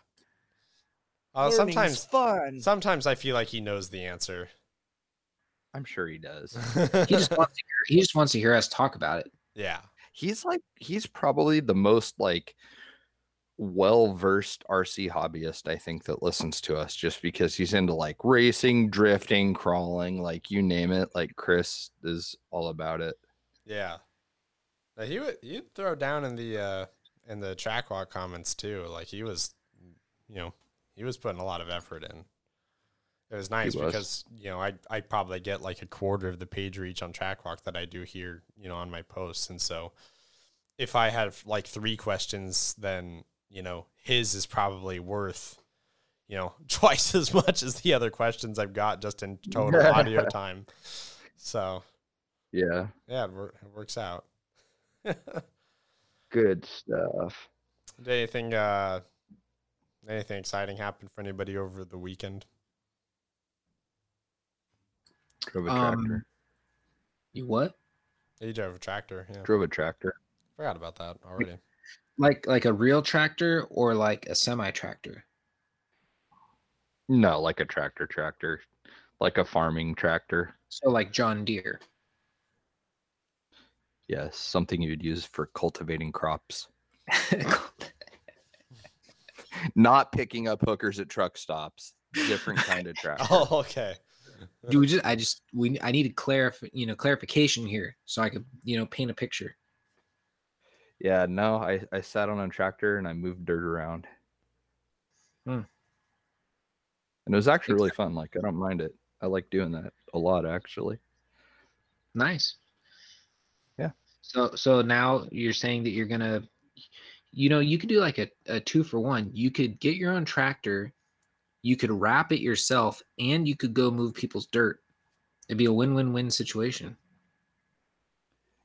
Uh, Learning's sometimes, fun. sometimes I feel like he knows the answer. I'm sure he does. he just wants to hear, he just wants to hear us talk about it. yeah. He's like he's probably the most like well versed RC hobbyist I think that listens to us just because he's into like racing, drifting, crawling, like you name it. Like Chris is all about it. Yeah. Now, he would he'd throw down in the uh in the track walk comments too. Like he was you know, he was putting a lot of effort in. It was nice was. because, you know, I I probably get like a quarter of the page reach on track walk that I do here, you know, on my posts. And so if I have like three questions, then, you know, his is probably worth, you know, twice as much as the other questions I've got just in total audio time. So Yeah. yeah, it, wor- it works out. Good stuff. Did anything uh anything exciting happen for anybody over the weekend? Drove a Um, tractor. You what? You drove a tractor, yeah. Drove a tractor. Forgot about that already. Like like a real tractor or like a semi tractor? No, like a tractor tractor. Like a farming tractor. So like John Deere. Yes, something you'd use for cultivating crops. not picking up hookers at truck stops. Different kind of tractor. Oh, okay. Do we just? I just we. I need a clarif you know clarification here so I could you know paint a picture. Yeah, no, I, I sat on a tractor and I moved dirt around. Hmm. And it was actually really fun. Like, I don't mind it. I like doing that a lot, actually. Nice. Yeah. So so now you're saying that you're gonna, you know, you could do like a, a two for one. You could get your own tractor, you could wrap it yourself, and you could go move people's dirt. It'd be a win-win-win situation.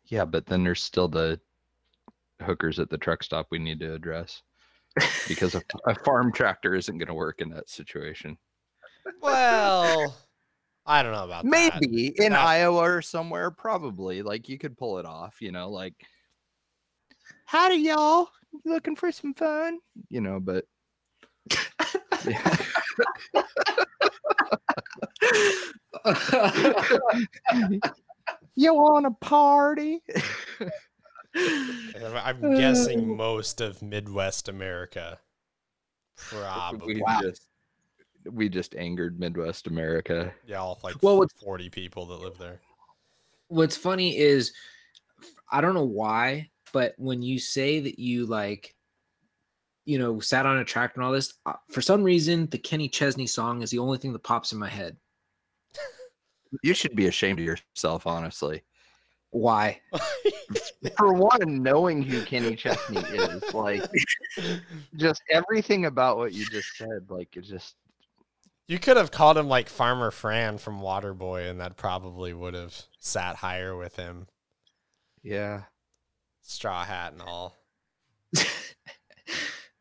Yeah, but then there's still the hookers at the truck stop we need to address because a, a farm tractor isn't going to work in that situation. Well, I don't know about that. Maybe in That- Iowa or somewhere, probably. Like you could pull it off, you know, like howdy y'all. You looking for some fun? You know, but yeah. you want a party? I'm guessing most of Midwest America. Probably. we just we just angered Midwest America. Yeah, all like Well, what's- 40 people that live there. What's funny is, I don't know why, but when you say that you like, you know, sat on a tractor and all this, uh, for some reason, the Kenny Chesney song is the only thing that pops in my head. You should be ashamed of yourself, honestly. Why? For one, knowing who Kenny Chesney is, like just everything about what you just said, like it just You could have called him like Farmer Fran from Waterboy, and that probably would have sat higher with him. yeah. Straw hat and all.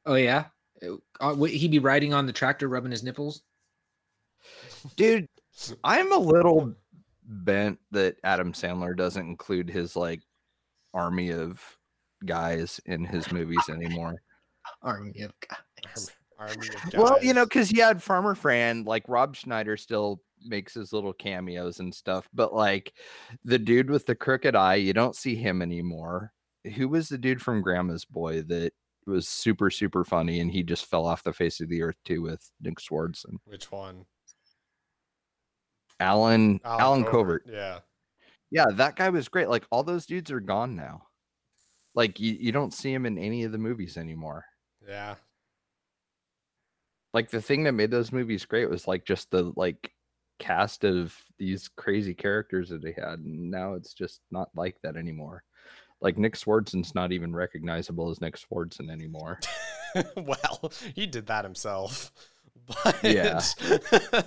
oh yeah, uh, would he be riding on the tractor, rubbing his nipples? Dude, I'm a little bent that Adam Sandler doesn't include his like army of guys in his movies anymore. Army of God. Arm- Army of guys. Well, you know, because he had Farmer Fran, like Rob Schneider still makes his little cameos and stuff, but like the dude with the crooked eye, you don't see him anymore. Who was the dude from Grandma's Boy that was super, super funny and he just fell off the face of the earth too with Nick Swardson? Which one? Allen Allen, Covert. Yeah. Yeah, that guy was great. Like all those dudes are gone now. Like you, you don't see him in any of the movies anymore. Yeah. like the thing that made those movies great was like just the like cast of these crazy characters that they had and now it's just not like that anymore like nick swardson's not even recognizable as nick swardson anymore well, he did that himself. But Yeah.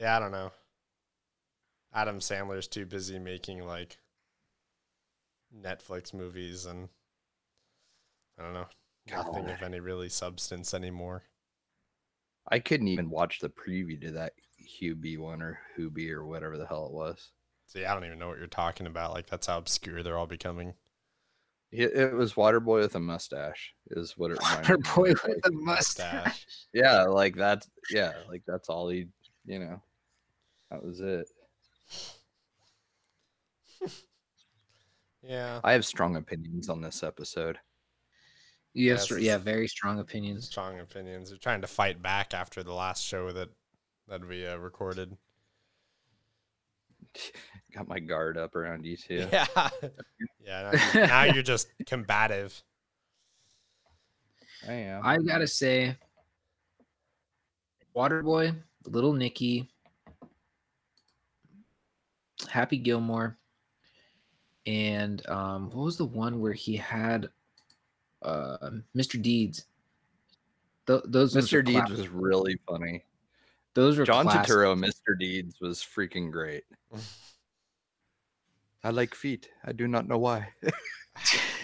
yeah, I don't know. Adam Sandler's too busy making like Netflix movies and I don't know. Nothing of any really substance anymore. i couldn't even watch the preview to that hubie one or hubie or whatever the hell it was See, I don't even know what you're talking about. Like that's how obscure they're all becoming. It, it was waterboy with a mustache is what it reminded Water me boy with like- the mustache. Mustache. yeah like that's yeah like that's all he you know that was it Yeah. i have strong opinions on this episode Yes, Yes. yeah, very strong opinions. Strong opinions. They're trying to fight back after the last show that that we uh, recorded. got my guard up around you too Yeah. Yeah. now, you- now you're just combative. I am. I gotta say, Waterboy, Little Nicky, Happy Gilmore, and um, what was the one where he had uh, Mr. Deeds? Th- those ones were Mr. Deeds cla- was really funny. those were John classic. Turturro, Mr. Deeds was freaking great. I like feet. I do not know why.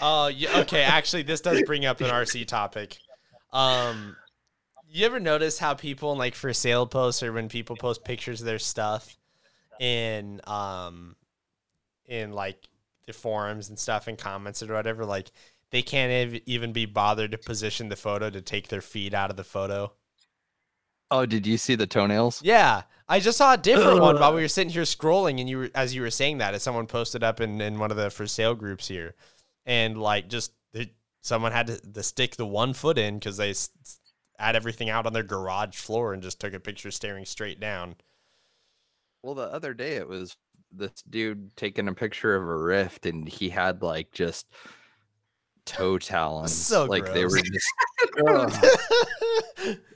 Oh, yeah, okay. Actually, this does bring up an RC topic. Um, you ever notice how people like for sale posts or when people post pictures of their stuff in um in like the forums and stuff and comments or whatever, like they can't ev- even be bothered to position the photo to take their feet out of the photo. Oh, did you see the toenails? Yeah, I just saw a different one while we were sitting here scrolling, and you were as you were saying that, as someone posted up in, in one of the for sale groups here, and like just they, someone had to, to stick the one foot in because they s- had everything out on their garage floor and just took a picture staring straight down. Well, the other day it was this dude taking a picture of a Ryft, and he had like just toe talons, So like they were just.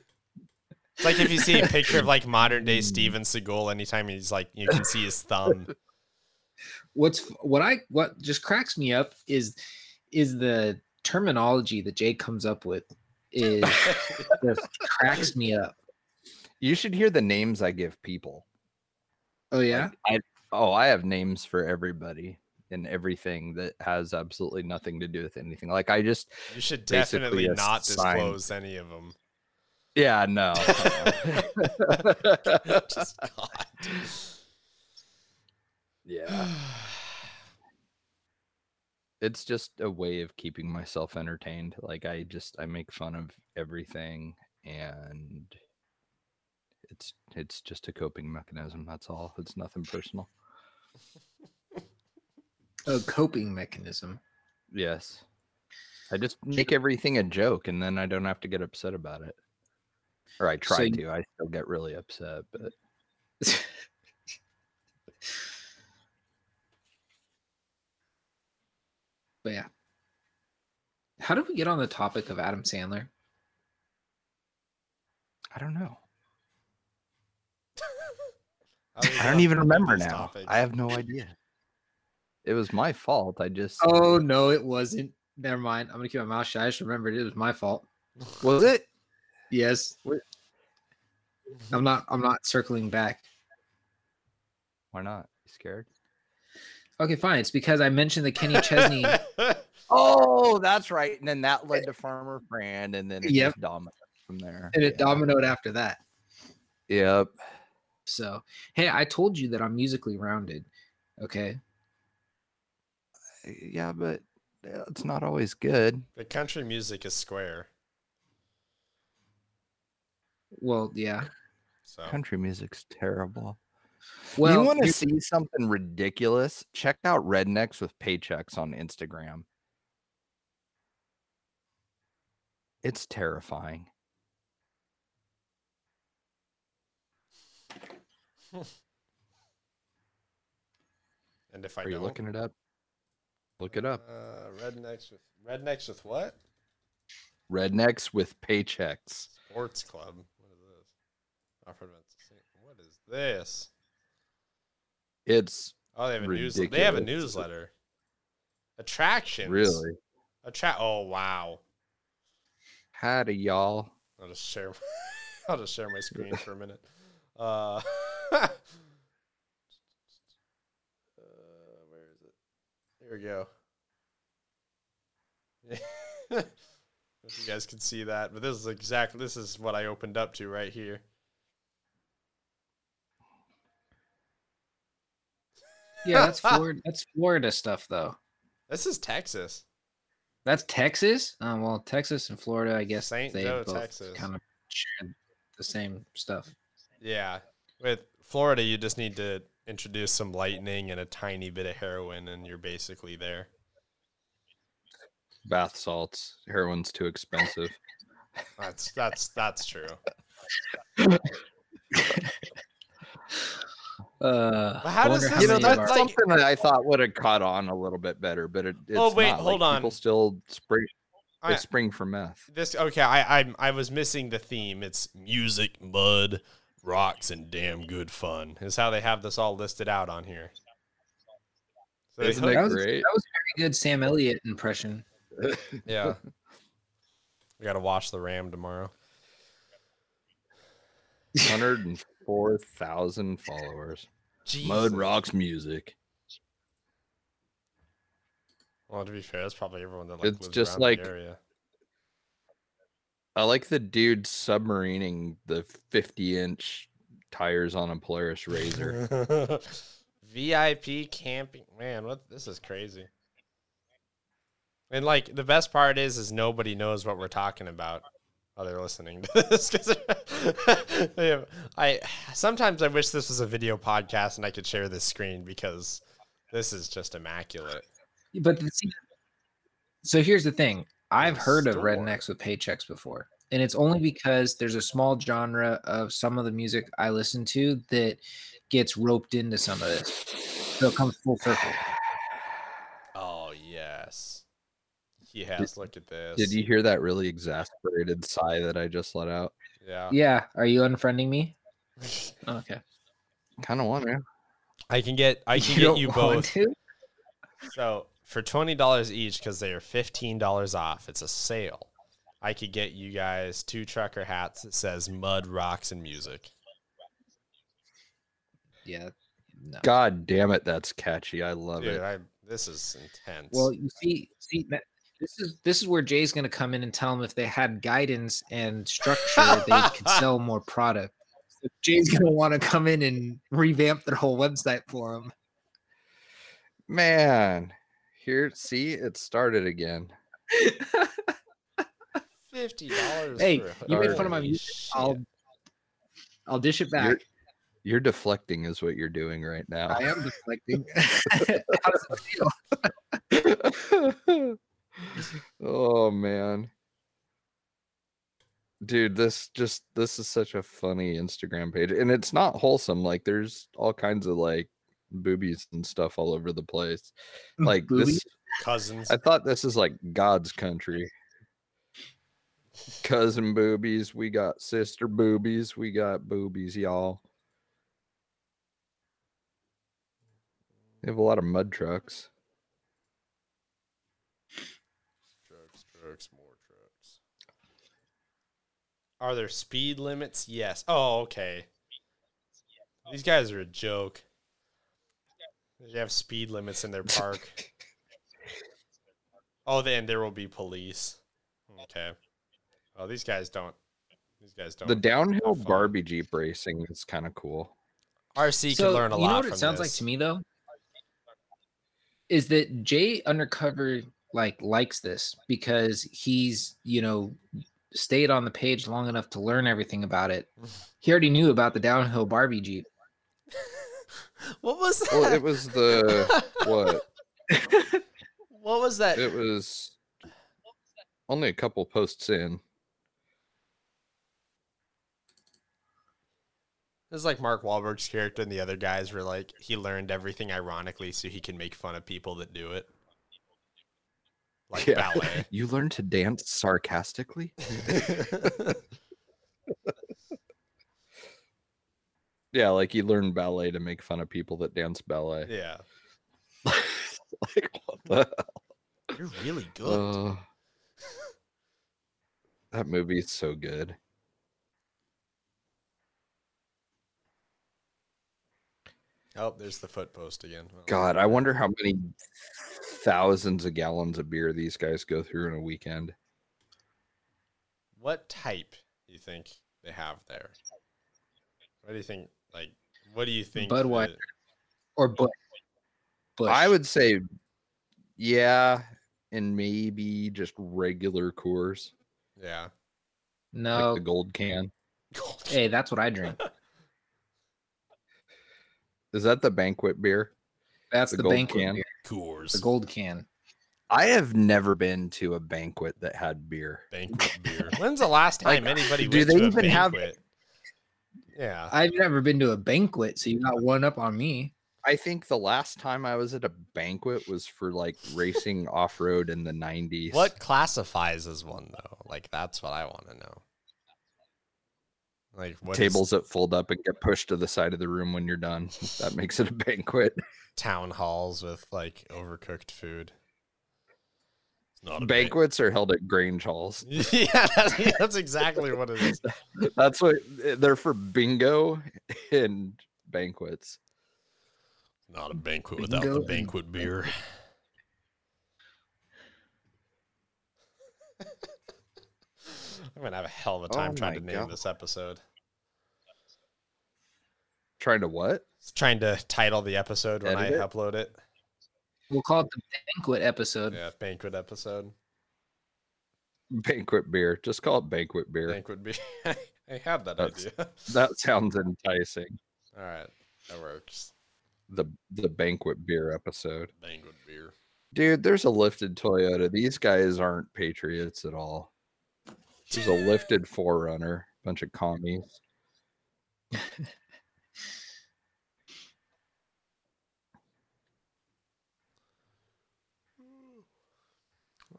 Ugh. It's like if you see a picture of like modern day hmm. Steven Seagal, anytime he's like, you can see his thumb. What's what I what just cracks me up is is the terminology that Jay comes up with is just cracks me up. you should hear the names I give people. Oh yeah, Like, I oh, I have names for everybody and everything that has absolutely nothing to do with anything. Like I just You should definitely not sign. disclose any of them. Yeah, no. Just God. yeah. It's just a way of keeping myself entertained. Like I just I make fun of everything and it's it's just a coping mechanism. That's all. It's nothing personal. a coping mechanism. Yes. I just make everything a joke and then I don't have to get upset about it. Or I try you- to. I still get really upset, but But yeah, how did we get on the topic of Adam Sandler? I don't know. I don't even remember now. topics. I have no idea. It was my fault. I just Oh no, it wasn't. Never mind. I'm gonna keep my mouth shut. I just remembered it was my fault. was it? Yes. I'm not. I'm not circling back. Why not? You scared? Okay, fine. It's because I mentioned the Kenny Chesney. Oh, that's right. And then that led to Farmer Brand, and then it Yep. just dominated from there. and it Yeah. dominoed after that. Yep. So, hey, I told you that I'm musically rounded. Okay. Yeah, but uh, it's not always good. the country music is square. Well, yeah. So Country music's terrible. Well, you want to see something ridiculous? Check out Rednecks with Paychecks on Instagram. It's terrifying. and if I Are you don't, looking it up? Look it up. Uh, rednecks with rednecks with what? Rednecks with Paychecks. Sports club. What is this? Offered events. What is this? It's Oh, they have a newsletter. They have a newsletter. Attractions. really Attract. Oh wow. howdy y'all. I'll just share. I'll just share my screen for a minute. Uh, uh, where is it? Here we go. if you guys can see that, but this is exactly this is what I opened up to right here. Yeah, that's Florida. That's Florida stuff, though. This is Texas. That's Texas. Um, well, Texas and Florida, I guess St. they Joe, both Texas. kind of share the same stuff. Yeah. With Florida, you just need to introduce some lightning and a tiny bit of heroin, and you're basically there. Bath salts. Heroin's too expensive. That's that's that's true. Uh, But how does this- you know, that's our- like- something that I thought would have caught on a little bit better, but it, it's Oh, wait, not. hold like, on. People still spring, they I, spring for meth. this okay. I I I was missing the theme. It's music, mud, rocks, and damn good fun. Is how they have this all listed out on here. So Isn't hook- it that was, great? that was a very good Sam Elliott impression. yeah. we gotta watch the Ram tomorrow. Hundred and four thousand followers. Mud rocks music. Well, to be fair, that's probably everyone that like It's lives just around the like- area. I like the dude submarining the fifty-inch tires on a Polaris RZR. VIP camping, man. What this is crazy. And like the best part is, is nobody knows what we're talking about. While they're listening to this 'cause they have- I sometimes I wish this was a video podcast and I could share this screen because this is just immaculate. But the- so here's the thing: I've heard of rednecks with paychecks before. and it's only because there's a small genre of some of the music I listen to that gets roped into some of this. So it comes full circle. Oh yes. Yes, look at this. Did you hear that really exasperated sigh that I just let out? Yeah. Yeah, are you unfriending me? Okay. Kind of want to. I can get I can You get you both. to? So for twenty dollars each, because they are fifteen dollars off, it's a sale. I could get you guys two trucker hats that says mud, rocks, and music. Yeah. No. God damn it, that's catchy. I love Dude, it. I, this is intense. Well, you see, see, ma- this is this is where Jay's gonna come in and tell them if they had guidance and structure, they could sell more product. So Jay's gonna want to come in and revamp their whole website for them. Man, here, see, it started again. fifty dollars. Hey, you made fun of my music. shit. I'll I'll dish it back. You're, you're deflecting, is what you're doing right now. I am deflecting. How does it feel? Oh man. Dude this just this is such a funny instagram page and it's not wholesome like there's all kinds of like boobies and stuff all over the place mm, like this cousins. i thought this is like god's country. Cousin boobies we got sister boobies we got boobies y'all. They have a lot of mud trucks Trucks, trucks, more trucks. Are there speed limits? Yes. Oh, okay. These guys are a joke. They have speed limits in their park. oh, then there will be police. Okay. Well, these guys don't. These guys don't. the downhill fun. barbie jeep racing is kind of cool RC so can learn a you lot know what from it sounds like to me though is that jay undercover like likes this because he's you know stayed on the page long enough to learn everything about it he already knew about the downhill barbie jeep what was that? well it was the what what was that? it was only a couple posts in It was like Mark Wahlberg's character and the other guys were like he learned everything ironically so he can make fun of people that do it. Like Yeah. ballet. you learned to dance sarcastically yeah like you learn ballet to make fun of people that dance ballet yeah. like what the hell? You're really good. Uh, that movie is so good oh, there's the foot post again. God i wonder how many thousands of gallons of beer these guys go through in a weekend What type do you think they have there? What do you think? Like, what do you think? Budweiser. the- or Busch, Busch. I would say, yeah, and maybe just regular Coors, yeah. no like the gold can. hey that's what i drink Is that the banquet beer? That's The the, gold banquet can? beer, Coors. the gold can I have never been to a banquet that had beer. banquet beer. When's the last time Like, anybody do went they to a even have- banquet? Yeah. i've never been to a banquet so you got one up on me I think the last time I was at a banquet was for like racing off road in the 90s. What classifies as one though? Like that's what I want to know. Like what is tables that fold up and get pushed to the side of the room when you're done? That makes it a banquet. town halls with like overcooked food. It's not a ban- Banquets are held at Grange halls. yeah, that's, that's exactly what it is. That's what they're for bingo and banquets. Not a banquet without the Bingo and banquet beer. I'm gonna have a hell of a oh time Oh trying to name God. this episode. Trying to what? Trying to title the episode when Edit I it? upload it. we'll call it the banquet episode Yeah, banquet episode. Banquet beer. Just call it banquet beer. Banquet beer. I had that That's- idea. That sounds enticing. All right, that works. The the banquet beer episode. Banquet beer. Dude, there's a lifted Toyota. These guys aren't patriots at all. She's a lifted 4Runner. Bunch of commies.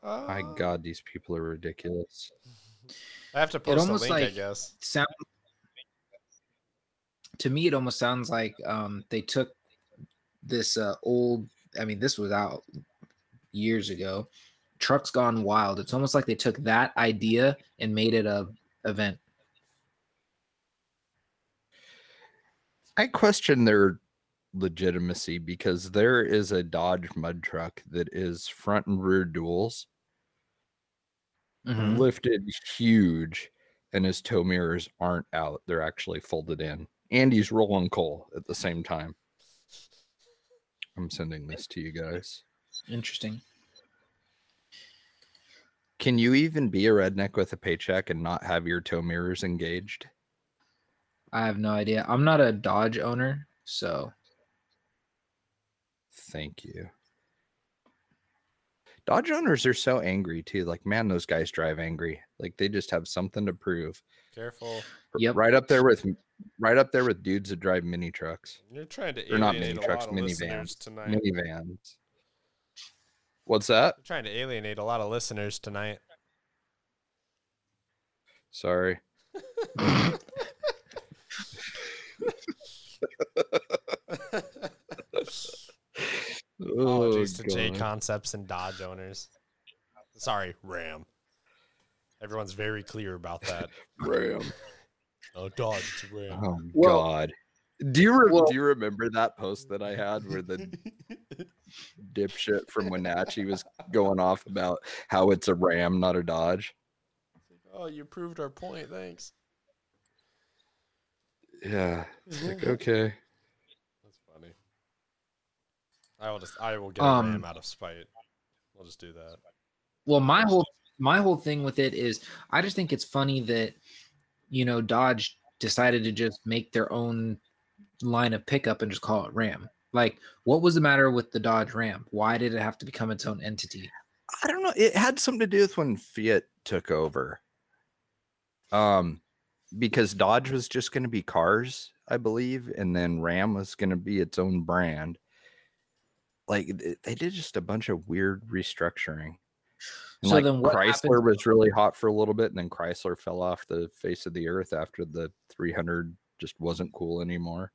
My Uh, God, these people are ridiculous. I have to post a almost link, I like- guess. sound to me it almost sounds like um they took this uh old i mean this was out years ago trucks gone wild it's almost like they took that idea and made it a event I question their legitimacy because there is a Dodge mud truck that is front and rear duals, Mhm. lifted huge, and his tow mirrors aren't out. They're actually folded in. And he's rolling coal at the same time. I'm sending this to you guys. interesting Can you even be a redneck with a paycheck and not have your tow mirrors engaged? i have no idea i'm not a dodge owner so Thank you. Dodge owners are so angry too. Like, man, those guys drive angry. Like they just have something to prove. Careful. R- Yep. Right up there with right up there with dudes that drive mini trucks, You're trying to They're not mini a trucks, lot of listeners minivans. tonight. minivans. What's that? You're trying to alienate a lot of listeners tonight. Sorry. Apologies Oh, to JConcepts and Dodge owners. Sorry, Ram. Everyone's very clear about that. Ram. Oh, Dodge, it's Ram. Oh Well- God. Do you re- well- do you remember that post that I had where the dipshit from Wenatchee was going off about how it's a Ram, not a Dodge? oh, you proved our point. Thanks. Yeah. It's like, okay. That's funny. I will just I will get Um, a ram out of spite. We'll just do that. well my whole my whole thing with it is i just think it's funny that you know dodge decided to just make their own line of pickup and just call it ram like what was the matter with the dodge ram why did it have to become its own entity I don't know. It had something to do with when Fiat took over. Um, because Dodge was just going to be cars, I believe, and then Ram was going to be its own brand. Like they did just a bunch of weird restructuring. And So like then what Chrysler happened- was really hot for a little bit, and then Chrysler fell off the face of the earth after the 300 just wasn't cool anymore.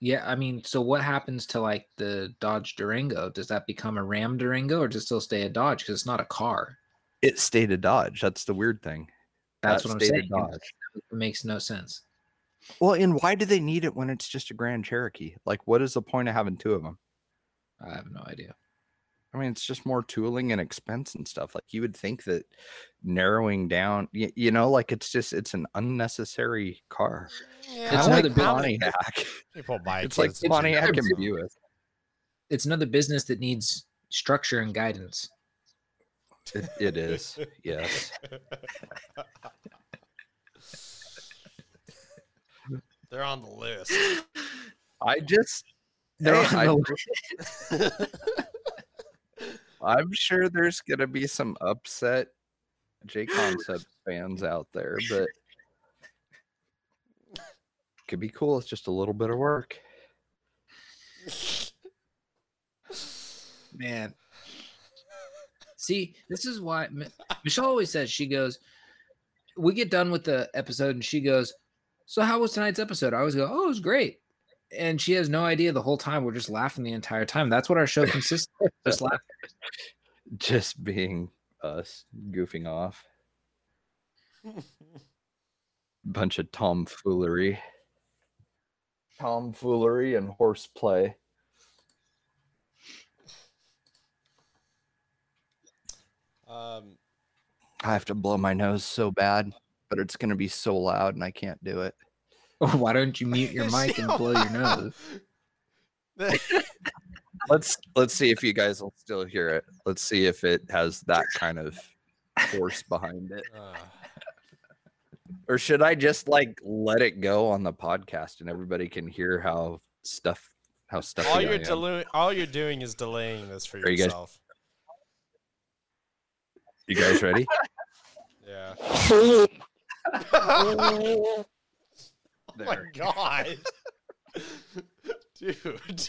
yeah i mean so what happens to like the dodge durango does that become a ram durango or does it still stay a dodge because it's not a car It stayed a Dodge. That's the weird thing. that's That what i'm saying Dodge. it makes no sense Well, and why do they need it when it's just a Grand Cherokee? Like, what is the point of having two of them? i have no idea I mean, it's just more tooling and expense and stuff. Like, you would think that narrowing down, you, you know, like it's just it's an unnecessary car. Yeah, It's It's another like bit- Pontiac. people buy It's like kids' Pontiac and Jeep. Buick. it's another business that needs structure and guidance It, it is, yes. They're on the list. I just, They're hey, on I the I'm sure there's gonna be some upset JConcept fans out there, but could be cool. It's just a little bit of work. man see this is why michelle always says she goes we get done with the episode and she goes so how was tonight's episode i always go oh it was great and she has no idea the whole time we're just laughing the entire time that's what our show consists of just laughing Just being us goofing off. Bunch of tomfoolery. Tomfoolery and horseplay. um, I have to blow my nose so bad, but it's gonna be so loud and I can't do it. why don't you mute your mic and blow your nose Let's let's see if you guys will still hear it. Let's see if it has that kind of force behind it. Uh, Or should I just like let it go on the podcast and everybody can hear how stuff how stuff all you're delu- all you're doing is delaying this for Are you guys- yourself. You guys ready? Yeah. oh my god. Dude.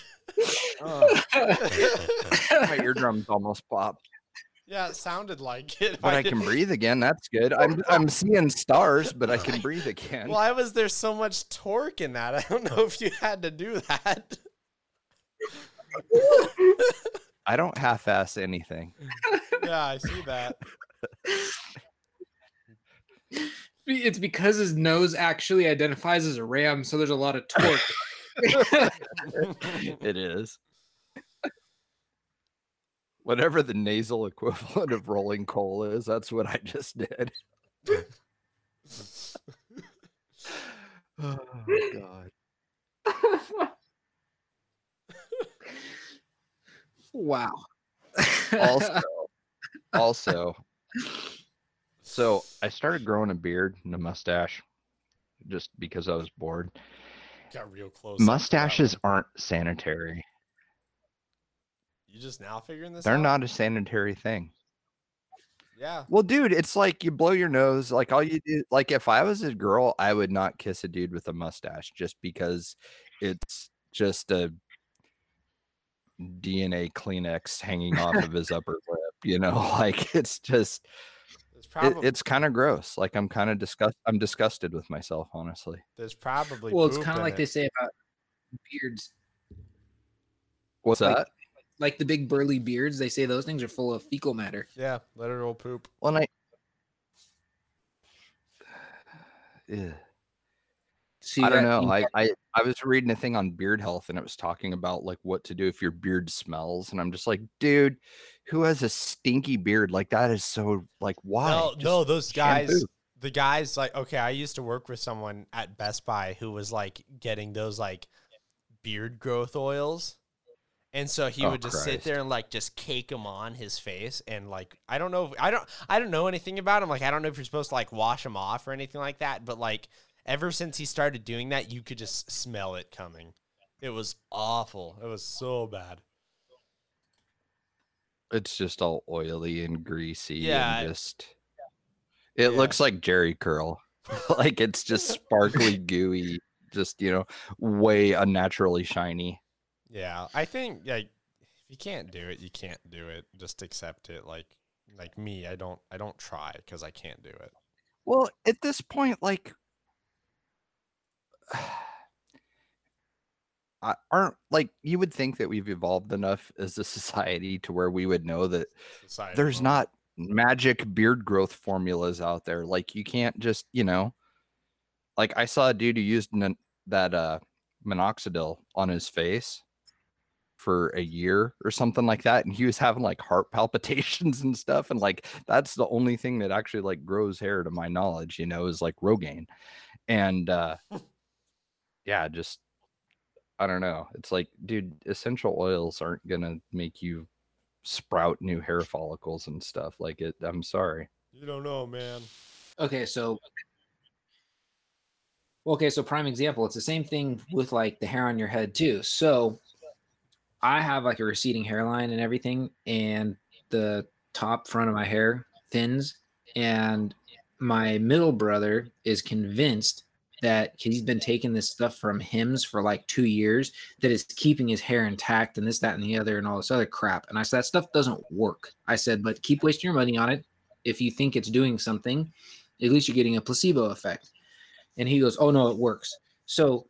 Oh, my eardrums almost popped. Yeah, it sounded like it. But I can breathe again. That's good. I'm I'm seeing stars, but I can breathe again. Why was there so much torque in that? I don't know if you had to do that. I don't half-ass anything. yeah, I see that. It's because his nose actually identifies as a ram, so there's a lot of torque. It is. Whatever the nasal equivalent of rolling coal is, that's what I just did. oh god. wow. Also, also, so I started growing a beard and a mustache just because I was bored. Got real close. up to that Mustaches aren't sanitary. You just now figuring this out. They're out? not a sanitary thing. Yeah. Well, dude, it's like you blow your nose. Like all you do, like if I was a girl, I would not kiss a dude with a mustache just because it's just a DNA Kleenex hanging off of his upper lip. You know, like it's just There's it, it's kind of gross. Like I'm kind of disgust. I'm disgusted with myself, honestly. there's probably well, it's kind of like it. they say about beards, What's Like- that? like the big burly beards. They say those things are full of fecal matter. Yeah, literal poop. Well, and I. Ugh. So I don't got- know. you- I, I I was reading a thing on beard health and it was talking about like what to do if your beard smells and I'm just like, dude, who has a stinky beard like that is so like why? No, no, those guys, shampoo. the guys like okay, I used to work with someone at Best Buy who was like getting those like beard growth oils. And so he Oh, would just sit there and like just cake them on his face and like I don't know if, I don't I don't know anything about him like I don't know if you're supposed to like wash them off or anything like that but like ever since he started doing that you could just smell it coming. It was awful. It was so bad. It's just all oily and greasy Yeah, and just it yeah. looks like Jheri curl. like it's just sparkly gooey, just you know, way unnaturally shiny. Yeah, I think like if you can't do it, you can't do it. Just accept it. Like like me, I don't I don't try because I can't do it. Well, at this point, like, I aren't like you would think that we've evolved enough as a society to where we would know that Society there's not magic beard growth formulas out there. Like, you can't just, you know, like I saw a dude who used n- that uh minoxidil on his face for a year or something like that and he was having like heart palpitations and stuff and like that's the only thing that actually like grows hair to my knowledge you know is like rogaine and uh yeah just i don't know it's like dude essential oils aren't gonna make you sprout new hair follicles and stuff like it i'm sorry You don't know, man. Okay, so okay, so prime example, it's the same thing with like the hair on your head too. So I have like a receding hairline and everything, and the top front of my hair thins, and my middle brother is convinced that he's been taking this stuff from Hims for like two years that is keeping his hair intact and this, that, and the other, and all this other crap. And I said that stuff doesn't work. I said, but keep wasting your money on it. If you think it's doing something, at least you're getting a placebo effect. And he goes, Oh no, it works. So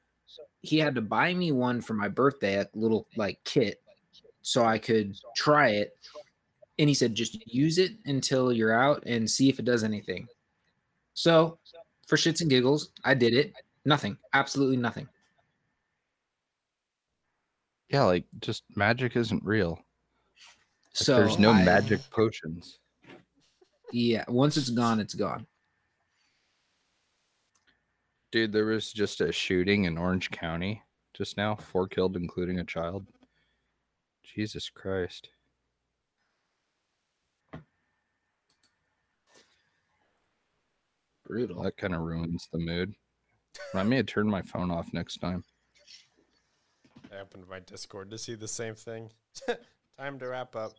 he had to buy me one for my birthday, a little like kit, so I could try it. And he said, just use it until you're out and see if it does anything. So for shits and giggles, I did it. Nothing. Absolutely nothing. yeah like just magic isn't real Like, So there's no I- magic potions Yeah, once it's gone, it's gone. Dude, there was just a shooting in Orange County just now, four killed, including a child. Jesus Christ. Brutal. That kind of ruins the mood. I may turn my phone off next time. I opened my Discord to see the same thing. Time to wrap up.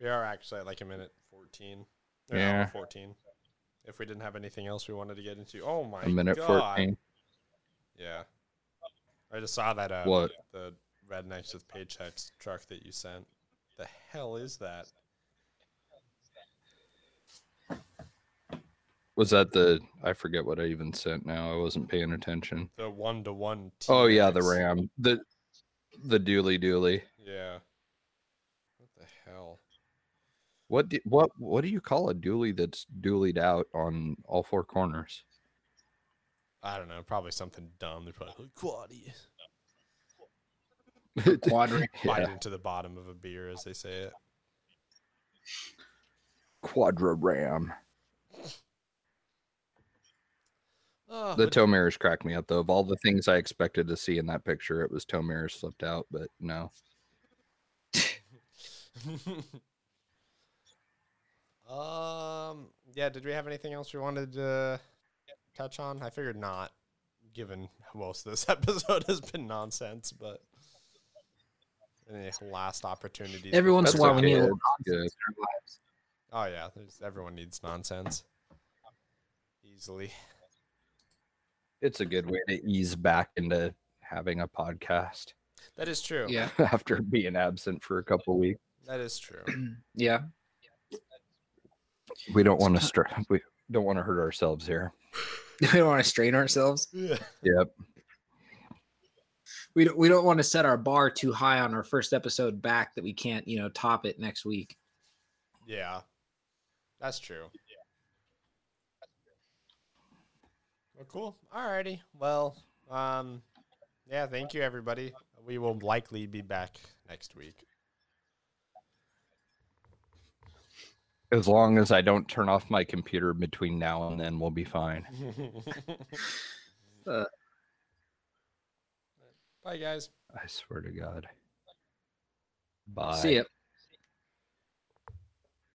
We are actually at like a minute 14. Or hour Yeah. 14. If we didn't have anything else we wanted to get into. Oh my god. A minute god. 14. Yeah. I just saw that uh What? the rednecks with paychecks truck that you sent. The hell is that? Was that the? I forget what I even sent. Now I wasn't paying attention. The one to one Oh yeah, the Ram. The the dually dually. Yeah. What the hell? What do, what what do you call a dually that's dooleyed out on all four corners? I don't know. Probably something dumb. They're probably like quaddy. Quadrant. Bite yeah, into the bottom of a beer, as they say it. Quadra Ram. Oh, The but- tow mirrors cracked me up though. Of all the things I expected to see in that picture, it was tow mirrors slipped out, but no. um. Yeah. Did we have anything else we wanted to touch on? I figured not, given most of this episode has been nonsense. But any last opportunity? Every once in a while, we need a little it's nonsense in our lives. Oh yeah. Everyone needs nonsense. Easily. It's a good way to ease back into having a podcast That is true. Yeah, after being absent for a couple weeks. That is true. yeah. We don't want to str- we don't want to hurt ourselves here. we don't want to strain ourselves. yeah. Yep. We don't, we don't want to set our bar too high on our first episode back that we can't, you know, top it next week. Yeah. That's true. Well, cool. Alrighty. Well, um, yeah. Thank you, everybody. We will likely be back next week. As long as I don't turn off my computer between now and then, we'll be fine. Uh, Bye, guys. I swear to God. Bye. See ya.